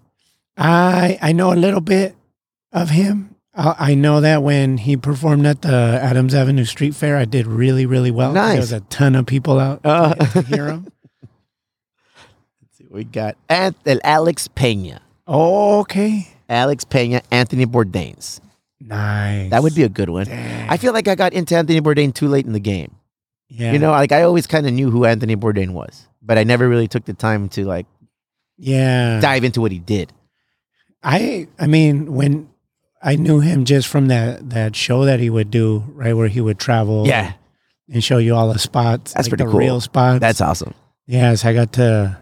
I I know a little bit of him. I, I know that when he performed at the Adams Avenue Street Fair, I did really really well. Nice. There was a ton of people out Uh. to hear him. Let's See, we got Ant- el Alex Pena, Oh, okay. Alex Pena, Anthony Bourdain's. Nice. That would be a good one. I feel like I got into Anthony Bourdain too late in the game. yeah. You know, like I always kind of knew who Anthony Bourdain was, but I never really took the time to like Yeah. dive into what he did. I I mean when I knew him just from that that show that he would do, right where he would travel Yeah, and show you all the spots. That's like pretty the cool. real spots. that's awesome. yes, I got to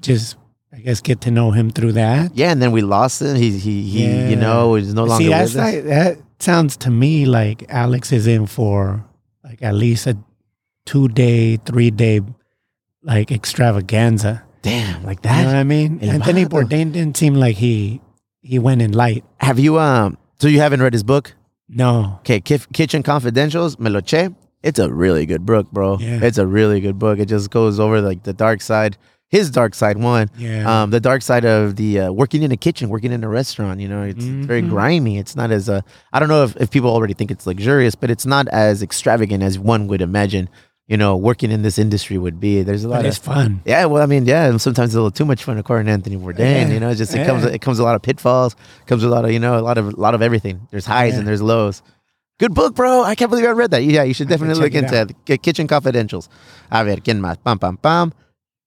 just I guess get to know him through that. Yeah, and then we lost him. He he he. Yeah. You know, is no longer See, with that's like that sounds to me like Alex is in for like at least a two day, three day like extravaganza. Damn, like that You know what. I mean? El Anthony Bourdain didn't seem like he he went in light. Have you um? So you haven't read his book? No. Okay, Kif- Kitchen Confidentials, Meloche. It's a really good book, bro. Yeah. It's a really good book. It just goes over like the dark side, his dark side one, Yeah. um, the dark side of the uh, working in a kitchen, working in a restaurant. You know, it's, it's very grimy. It's not as uh, I don't know if, if people already think it's luxurious, but it's not as extravagant as one would imagine. You know, working in this industry would be. There's a lot but of it's fun. Yeah, well, I mean, yeah, and sometimes it's a little too much fun according to Anthony Bourdain. Yeah, You know, it's just it comes it comes a lot of pitfalls, comes a lot of you know a lot of a lot of everything. There's highs Yeah. and there's lows. Good book, bro. I can't believe I read that. Yeah, you should I have to definitely look into it. Ki- Kitchen Confidentials. A ver, quién más? Pam pam pam.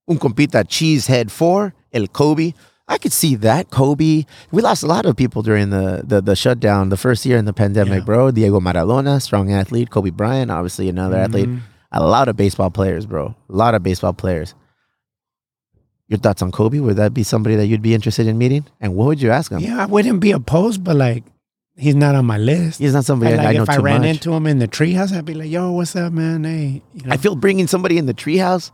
Un compita Cheesehead Four. El Kobe. I could see that Kobe. We lost a lot of people during the the, the shutdown, the first year in the pandemic, Yeah. bro. Diego Maradona, strong athlete. Kobe Bryant, obviously another athlete. Mm-hmm. A lot of baseball players, bro. A lot of baseball players. Your thoughts on Kobe? Would that be somebody that you'd be interested in meeting? And what would you ask him? Yeah, I wouldn't be opposed, but like he's not on my list. He's not somebody I, like I know if I ran much. into him in the treehouse, I'd be like, "Yo, what's up, man? Hey, you know, I feel bringing somebody in the treehouse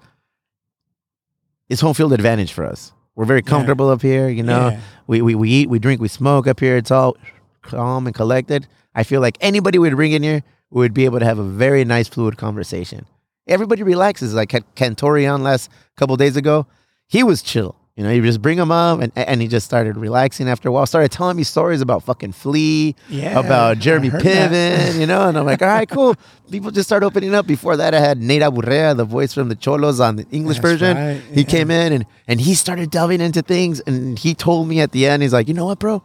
is home field advantage for us. We're very comfortable up here. You know, Yeah. we, we we eat, we drink, we smoke up here. It's all calm and collected. I feel like anybody we'd bring in here would be able to have a very nice, fluid conversation. Everybody relaxes. Like had Cantori on last couple days ago, he was chill. You know, you just bring him up, and and he just started relaxing after a while. Started telling me stories about fucking Flea, Yeah, about Jeremy. Piven, you know, and I'm like, all right, cool. People just start opening up. Before that, I had Nate Aburrea, the voice from the Cholos on the English That's version. right, He yeah. came in and and he started delving into things, and he told me at the end, he's like, you know what, bro,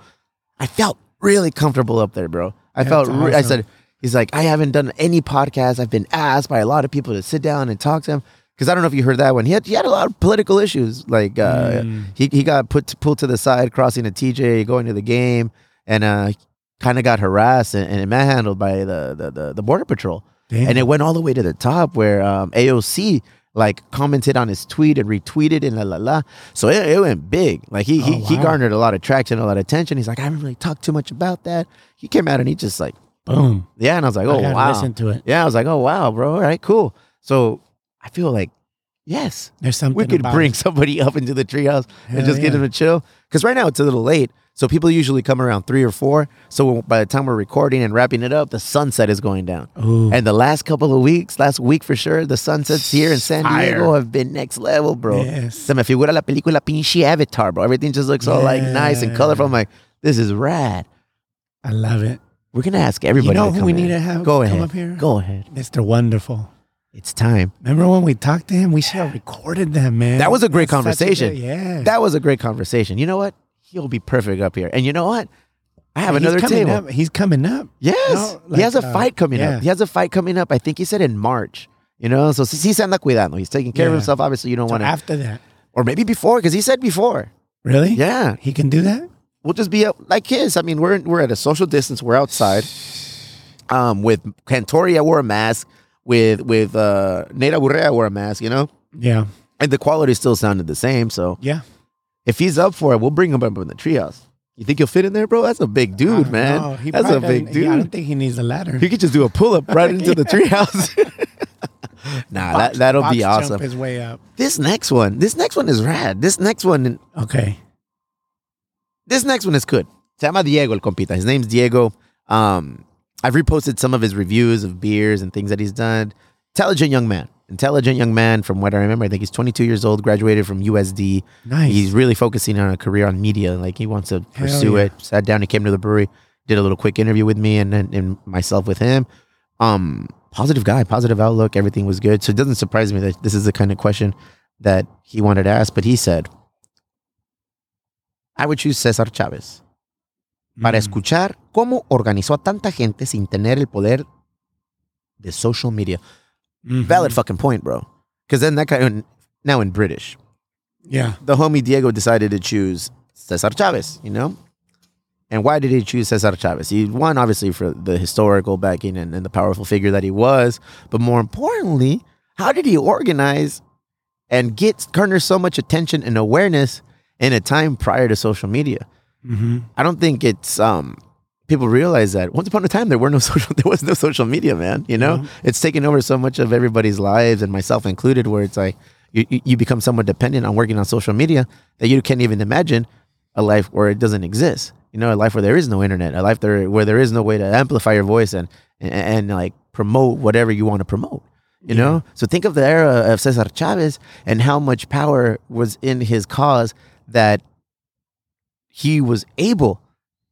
I felt really comfortable up there, bro. I That's felt. Re- I said, he's like, I haven't done any podcast. I've been asked by a lot of people to sit down and talk to him. Because I don't know if you heard that one. He had he had a lot of political issues. Like uh, Mm. he he got put pulled to the side crossing a TJ going to the game, and uh, kind of got harassed and, and manhandled by the, the the the border patrol. Damn. And it went all the way to the top where um, AOC like commented on his tweet and retweeted and la la la. So it, it went big. Like he he, Oh, he wow. garnered a lot of traction, a lot of attention. He's like, I haven't really talked too much about that. He came out and he just like, boom. yeah, and I was like, oh wow, listen to it. yeah, I was like, oh wow, bro, all right, cool. So I feel like yes, There's something we could bring it. somebody up into the treehouse and just get them to chill. Because right now it's a little late. So people usually come around three or four. So by the time we're recording and wrapping it up, the sunset is going down. Ooh. And the last couple of weeks, last week for sure, the sunsets here in San Fire. Diego have been next level, bro. Yes. Se me figura la película pinche Avatar, bro. Everything just looks all like nice and colorful. I'm like, this is rad. I love it. We're gonna ask everybody. You know to who come we in. need to have Go come ahead. up here? Go ahead. Mr. Wonderful. It's time. Remember when we talked to him? We should have recorded that, man. That was a great That's such conversation. good- yeah. That was a great conversation. You know what? He'll be perfect up here. And you know what? I have He's another coming table. Up. He's coming up. Yes. No, he has a uh, fight coming yeah. up. He has a fight coming up. I think he said in March. You know, so se anda cuidando. He's taking care of Yeah. himself. Obviously, you don't So want to, after that. or maybe before, because he said before. Really? Yeah, He can do that? We'll just be like kids. I mean, we're we're at a social distance. We're outside. Um, with Cantoria wore a mask. With with uh Nate Aburrea wore a mask. You know, Yeah. and the quality still sounded the same. So Yeah. if he's up for it, we'll bring him up in the treehouse. You think he'll fit in there, bro? That's a big dude, Uh, man. That's a big doesn't- I don't think he needs a ladder. He could just do a pull up right into the treehouse. nah, that that'll be awesome. His way up. This next one, this next one is rad. This next one, Okay. This next one is good. Se llama Diego el compita. His name's Diego. Um, I've reposted some of his reviews of beers and things that he's done. Intelligent young man. Intelligent young man. From what I remember, I think he's 22 years old. Graduated from USD. Nice. He's really focusing on a career on media. Like he wants to pursue yeah. it. Sat down. He came to the brewery. Did a little quick interview with me and and, and myself with him. Um, positive guy. Positive outlook. Everything was good. So it doesn't surprise me that this is the kind of question that he wanted to ask. But he said, "I would choose Cesar Chavez." para Mm. escuchar cómo organizó a tanta gente sin tener el poder de social media. Mhm. Valid fucking point, bro. Because then that guy, now in British, Yeah. the homie Diego decided to choose Cesar Chavez, you know? And why did he choose Cesar Chavez? He won, obviously, for the historical backing and, and the powerful figure that he was. But more importantly, how did he organize and get garner so much attention and awareness in a time prior to social media? hmm I don't think it's um people realize that once upon a time there were no social there was no social media, man. You know, Yeah. it's taken over so much of everybody's lives and myself included, where it's like you you become somewhat dependent on working on social media that you can't even imagine a life where it doesn't exist. You know, a life where there is no internet, a life there where there is no way to amplify your voice and and, and like promote whatever you want to promote. You know, so think of the era of Cesar Chavez and how much power was in his cause that he was able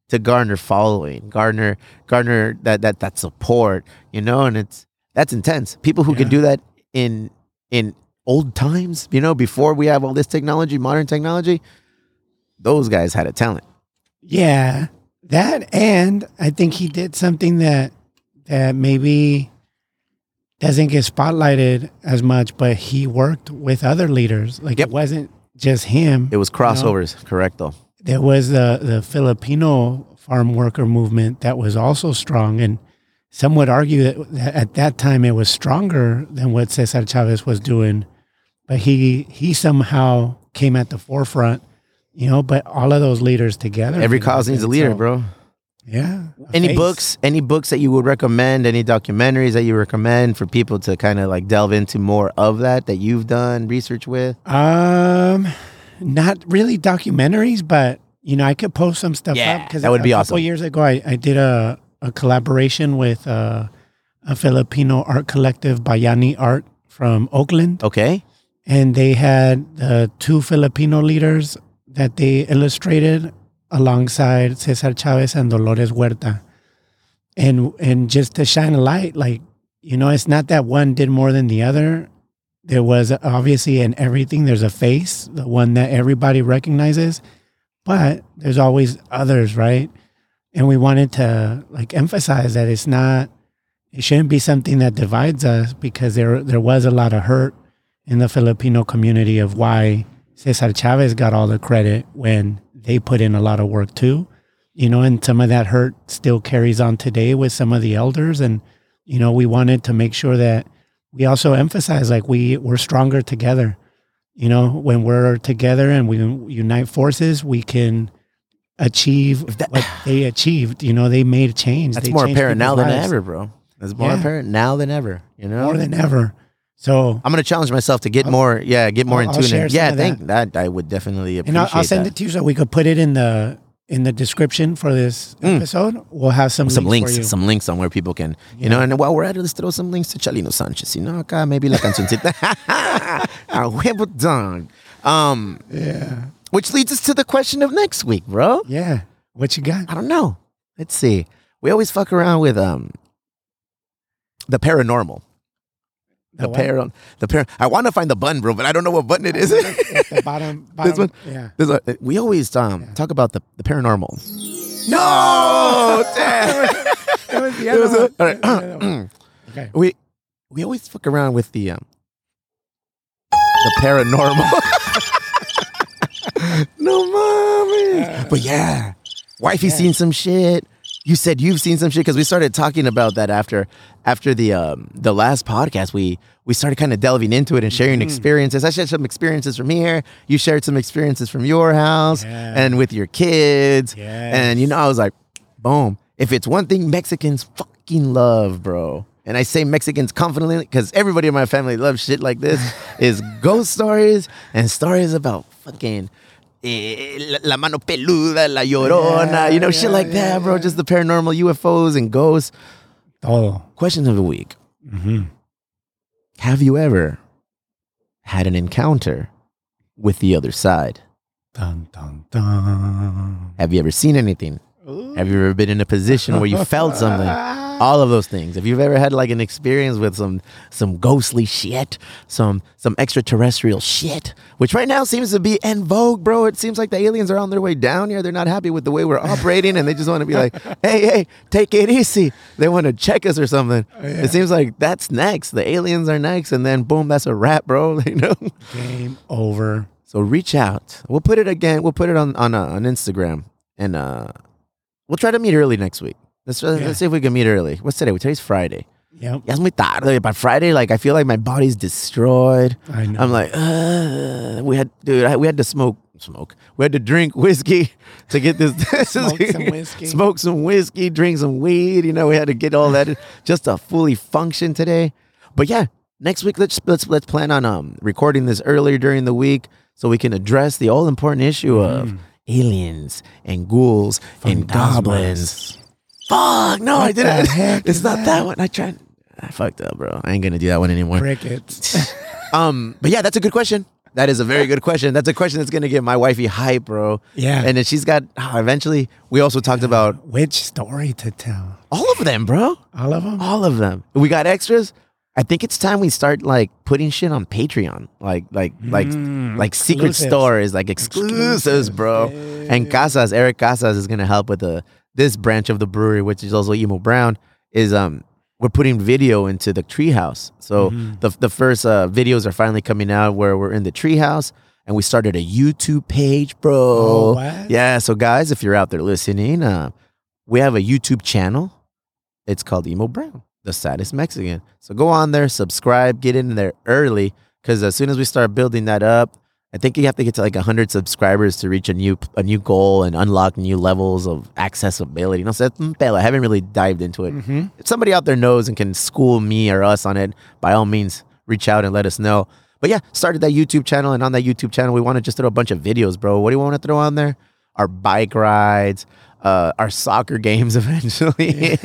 to garner following, garner garner that that that support, you know, and it's that's intense. People who can do that in in old times, you know, before we have all this technology, modern technology, those guys had a talent. Yeah. That and I think he did something that that maybe doesn't get spotlighted as much, but he worked with other leaders. Like Yep. it wasn't just him. It was crossovers, correct though. there was the the Filipino farm worker movement that was also strong, and some would argue that, that at that time it was stronger than what Cesar Chavez was doing, but he he somehow came at the forefront, you know. But all of those leaders together, Every cause needs a leader, so- bro. Yeah. Any face. books, any books that you would recommend, any documentaries that you recommend for people to kind of like delve into more of that that you've done research with? Um, not really documentaries, but you know, I could post some stuff Yeah, up because that would a be couple awesome. years ago, I, I did a, a collaboration with uh, a Filipino art collective, Bayani Art from Oakland, Okay. and they had uh, two Filipino leaders that they illustrated alongside Cesar Chavez and Dolores Huerta, and and just to shine a light, like you know, it's not that one did more than the other. There was obviously in everything there's a face, the one that everybody recognizes, but there's always others, right? And we wanted to like emphasize that it's not it shouldn't be something that divides us because there there was a lot of hurt in the Filipino community of why Cesar Chavez got all the credit when they put in a lot of work too. You know, and some of that hurt still carries on today with some of the elders. And, you know, we wanted to make sure that we also emphasize like we we're stronger together. You know, when we're together and we unite forces, we can achieve that- what they achieved. You know, they made a change. That's They more apparent now people's than ever, bro. That's more Yeah. apparent now than ever. You know, more than ever. So I'm gonna challenge myself to get more. Yeah, get more I'll- in I'll tune. share And, some yeah, of thank that. I would definitely appreciate and I'll, I'll send that. it to you so we could put it in the in the description for this Mm. episode. We'll have some some links, links, for you. some links on where people can, you know, and while we're at it, let's throw some links to Chalino Sanchez. You know, acá maybe la cancioncita. A huevo dog. Um, yeah, which leads us to the question of next week, bro. yeah. What you got? I don't know. Let's see. we always fuck around with um the paranormal. The, what? para, the para. I want to find the button, bro, but I don't know what button it is. At the bottom, bottom. one? Yeah. There's a- we always um talk about the, the paranormal. No, damn. It was the was other a- one. all right. One. Okay. we we always fuck around with the um the paranormal. no mommy. But yeah, wifey seen some shit. You said you've seen some shit because we started talking about that after after the um the last podcast. We we started kind of delving into it and sharing experiences. I shared some experiences from here. You shared some experiences from your house Yeah. and with your kids. Yes. And you know, I was like, boom. If it's one thing Mexicans fucking love, bro. And I say Mexicans confidently because everybody in my family loves shit like this is ghost stories and stories about fucking eh, la, mano peluda, la llorona, Yeah, you know, shit like yeah, that, bro. yeah. Just the paranormal UFOs and ghosts. Oh. Question of the week. hmm Have you ever had an encounter with the other side? Dun, dun, dun. Have you ever seen anything? Have you ever been in a position where you felt something? All of those things. If you've ever had like an experience with some some ghostly shit, some some extraterrestrial shit, which right now seems to be en vogue, bro. It seems like the aliens are on their way down here. They're not happy with the way we're operating, and they just want to be like, "Hey, hey, take it easy." They want to check us or something. It seems like that's next. The aliens are next, and then boom, that's a wrap, bro. You know. Game over. So reach out. We'll put it again. We'll put it on on uh, on Instagram, and uh, we'll try to meet early next week. Let's uh, Yeah. let's see if we can meet early. What's today? Today's Friday. Yep. Ya es muy tarde. By Friday, like I feel like my body's destroyed. I know. I'm like, uh, we had, dude, I, we had to smoke, smoke. We had to drink whiskey to get this. Smoke some whiskey. Smoke some whiskey, drink some weed. You know, we had to get all that just to fully function today. But yeah, next week let's let's let's plan on um recording this earlier during the week so we can address the all important issue of aliens and ghouls and goblins. Fuck, no, I didn't. It's not that? that? one. I tried. I fucked up, bro. I ain't gonna do that one anymore. Crickets. Um, but yeah, that's a good question. That is a very good question. That's a question that's gonna get my wifey hype, bro. Yeah. And then she's got. ah, eventually, we also talked about Which story to tell? all of them, bro. All of them? All of them. We got extras. I think it's time we start like putting shit on Patreon, like like like Mm, like secret exclusives. stories, like exclusives, bro. And Casas, Eric Casas is gonna help with the this branch of the brewery, which is also Emo Brown. Is um we're putting video into the treehouse. So Mm-hmm. the the first uh, videos are finally coming out where we're in the treehouse. And we started a YouTube page, bro. Oh, what? Yeah, so guys, if you're out there listening, uh, we have a YouTube channel. It's called Emo Brown, the saddest Mexican. So go on there, subscribe, get in there early, because as soon as we start building that up, I think you have to get to like hundred subscribers to reach a new a new goal and unlock new levels of accessibility. Un. I haven't really dived into it. Mm-hmm. If somebody out there knows and can school me or us on it, by all means, reach out and let us know. But yeah, started that YouTube channel, and on that YouTube channel, we want to just throw a bunch of videos, bro. What do you want to throw on there? Our bike rides, uh, our soccer games eventually,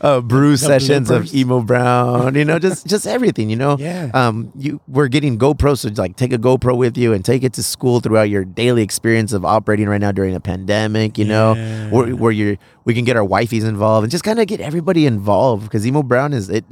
uh, brew sessions of emo brown, you know, just just everything, you know. Yeah. Um, you we're getting GoPros, so like take a GoPro with you and take it to school throughout your daily experience of operating right now during a pandemic, you know, Yeah. where, where you're we can get our wifeys involved and just kind of get everybody involved because emo brown is it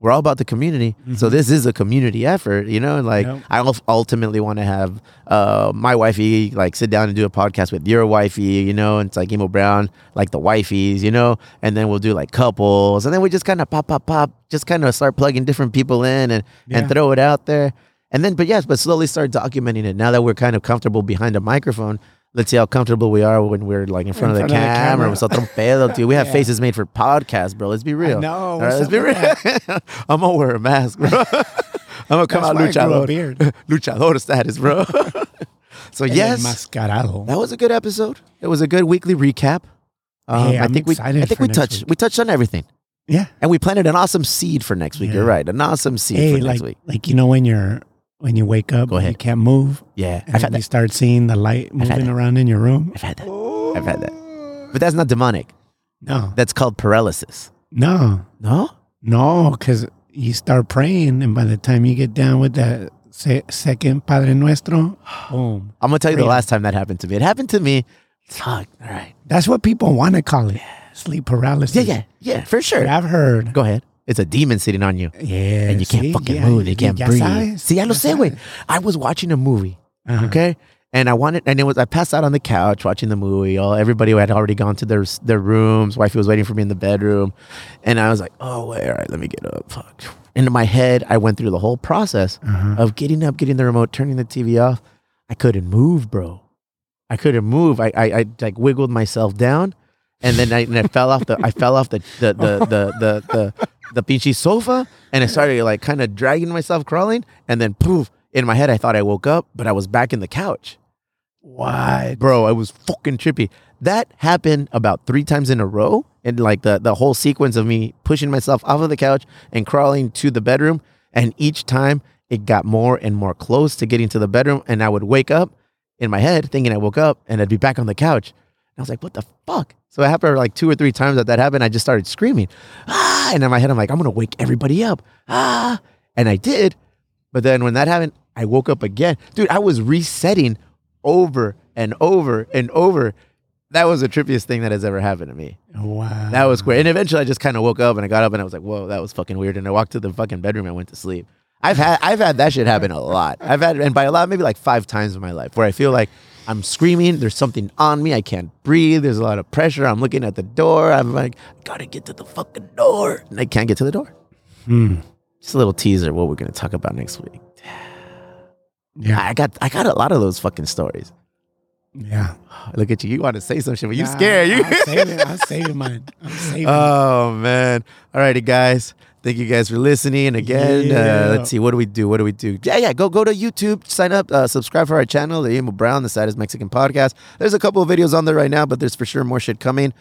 we're all about the community so this is a community effort you know and like Yep. i ul- ultimately want to have uh my wifey like sit down and do a podcast with your wifey you know and it's like emo brown like the wifeys you know and then we'll do like couples and then we just kind of pop pop pop just kind of start plugging different people in and Yeah. and throw it out there and then but yes but slowly start documenting it now that we're kind of comfortable behind a microphone let's see how comfortable we are when we're like in front, In of, the front of the camera. camera. Otro pedo, dude. We have Yeah. faces made for podcasts, bro. Let's be real. All What's let's be real. I'm gonna wear a mask, bro. I'm gonna come out why I grew a luchador, beard. luchador status, bro. so yes, Mascarado. that was a good episode. It was a good weekly recap. Um, Hey, I I'm think we, I think we touched, week. we touched on everything, yeah. and we planted an awesome seed for next week. Yeah. You're right, an awesome seed Hey, for next like week. like you know when you're when you wake up, Go ahead. you can't move, Yeah, and I've had you that. start seeing the light had moving that. around in your room. I've had that. I've had that. But that's not demonic. No, That's called paralysis. no, No. no, because you start praying, and by the time you get down with that se- second Padre Nuestro, boom. I'm gonna tell you the last time that happened to me. It happened to me. Fuck. All right. That's what people want to call it. sleep paralysis. Yeah, yeah, yeah, for sure. But I've heard. Go ahead. It's a demon sitting on you. Yeah. and you can't see? fucking Yeah, move. You can't breathe. sabes, See, I lo sé, güey. I was watching a movie, Uh-huh. okay, and I wanted, and it was I passed out on the couch watching the movie. All everybody had already gone to their their rooms. Wifey was waiting for me in the bedroom, and I was like, oh wait, all right, let me get up. Fuck. Into my head, I went through the whole process Uh-huh. of getting up, getting the remote, turning the TV off. I couldn't move, bro. I couldn't move. I I, I like wiggled myself down, and then I, and I fell off the I fell off the the the the the the, the, pinchy sofa, and I started like kind of dragging myself, crawling, and then poof! In my head, I thought I woke up, but I was back in the couch. What? Bro, I was fucking trippy. That happened about three times in a row, and like the the whole sequence of me pushing myself off of the couch and crawling to the bedroom, and each time it got more and more close to getting to the bedroom, and I would wake up in my head thinking I woke up, and I'd be back on the couch. I was like, "What the fuck?" So it happened like two or three times that that happened. I just started screaming, ah! And in my head, I'm like, "I'm gonna wake everybody up, ah!" And I did, but then when that happened, I woke up again, dude. I was resetting over and over and over. That was the trippiest thing that has ever happened to me. Wow. That was great. And eventually I just kind of woke up and I got up and I was like, whoa, that was fucking weird. And I walked to the fucking bedroom and went to sleep. I've had I've had that shit happen a lot. I've had and by a lot, maybe like five times in my life where I feel like I'm screaming, there's something on me, I can't breathe, there's a lot of pressure. I'm looking at the door. I'm like, gotta get to the fucking door. And I can't get to the door. Hmm. Just a little teaser what we're gonna talk about next week. Yeah. I got I got a lot of those fucking stories. Yeah. Look at you. You want to say some shit, but you Nah, scared. You I'm saving. I'm saving mine. I'm saving. Oh man. Alrighty, guys. Thank you guys for listening again. Yeah. Uh, let's see. What do we do? What do we do? Yeah, yeah. Go go to YouTube. Sign up. Uh, subscribe for our channel, the Emo Brown, the Saddest Mexican Podcast. There's a couple of videos on there right now, but there's for sure more shit coming.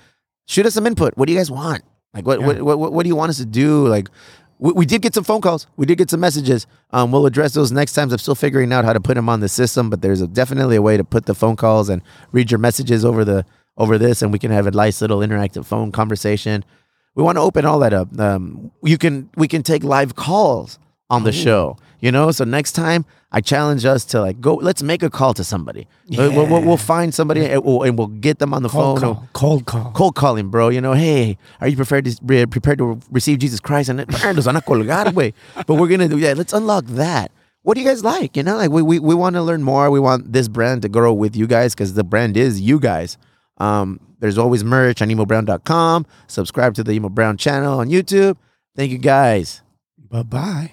Shoot us some input. What do you guys want? Like, what what, what, what, what do you want us to do? Like, we, we did get some phone calls. We did get some messages. Um, we'll address those next times. I'm still figuring out how to put them on the system, but there's a, definitely a way to put the phone calls and read your messages over the over this, and we can have a nice little interactive phone conversation. We want to open all that up. Um, you can we can take live calls on the show. You know, so next time I challenge us to like go. Let's make a call to somebody. We'll, we'll, we'll- we'll find somebody and we'll, and we'll get them on the cold phone. call. Cold call. Cold calling, bro. You know, hey, are you prepared to prepared to receive Jesus Christ? And nos van a colgar, güey. But we're gonna do yeah. Let's unlock that. What do you guys like? You know, like we we, we want to learn more. We want this brand to grow with you guys because the brand is you guys. Um, there's always merch on emobrown.com. Subscribe to the Emo Brown channel on YouTube. Thank you guys. Bye bye.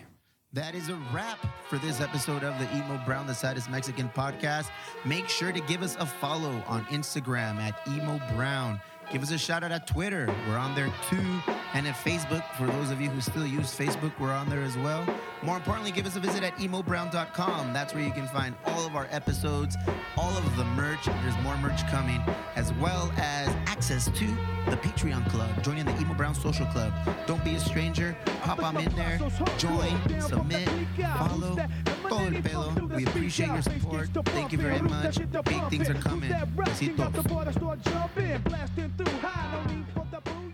That is a wrap for this episode of the Emo Brown, the Saddest Mexican podcast. Make sure to give us a follow on Instagram at Emo Brown. Give us a shout out at Twitter. We're on there too. And at Facebook, for those of you who still use Facebook, we're on there as well. More importantly, give us a visit at emobrown.com. That's where you can find all of our episodes, all of the merch. There's more merch coming, as well as access to the Patreon Club. Join in the Emo Brown Social Club. Don't be a stranger. Pop on in there. Join, submit, follow. Todo el pelo. We appreciate your support. Thank you very much. Big things are coming. Besitos through high, no need for the booze.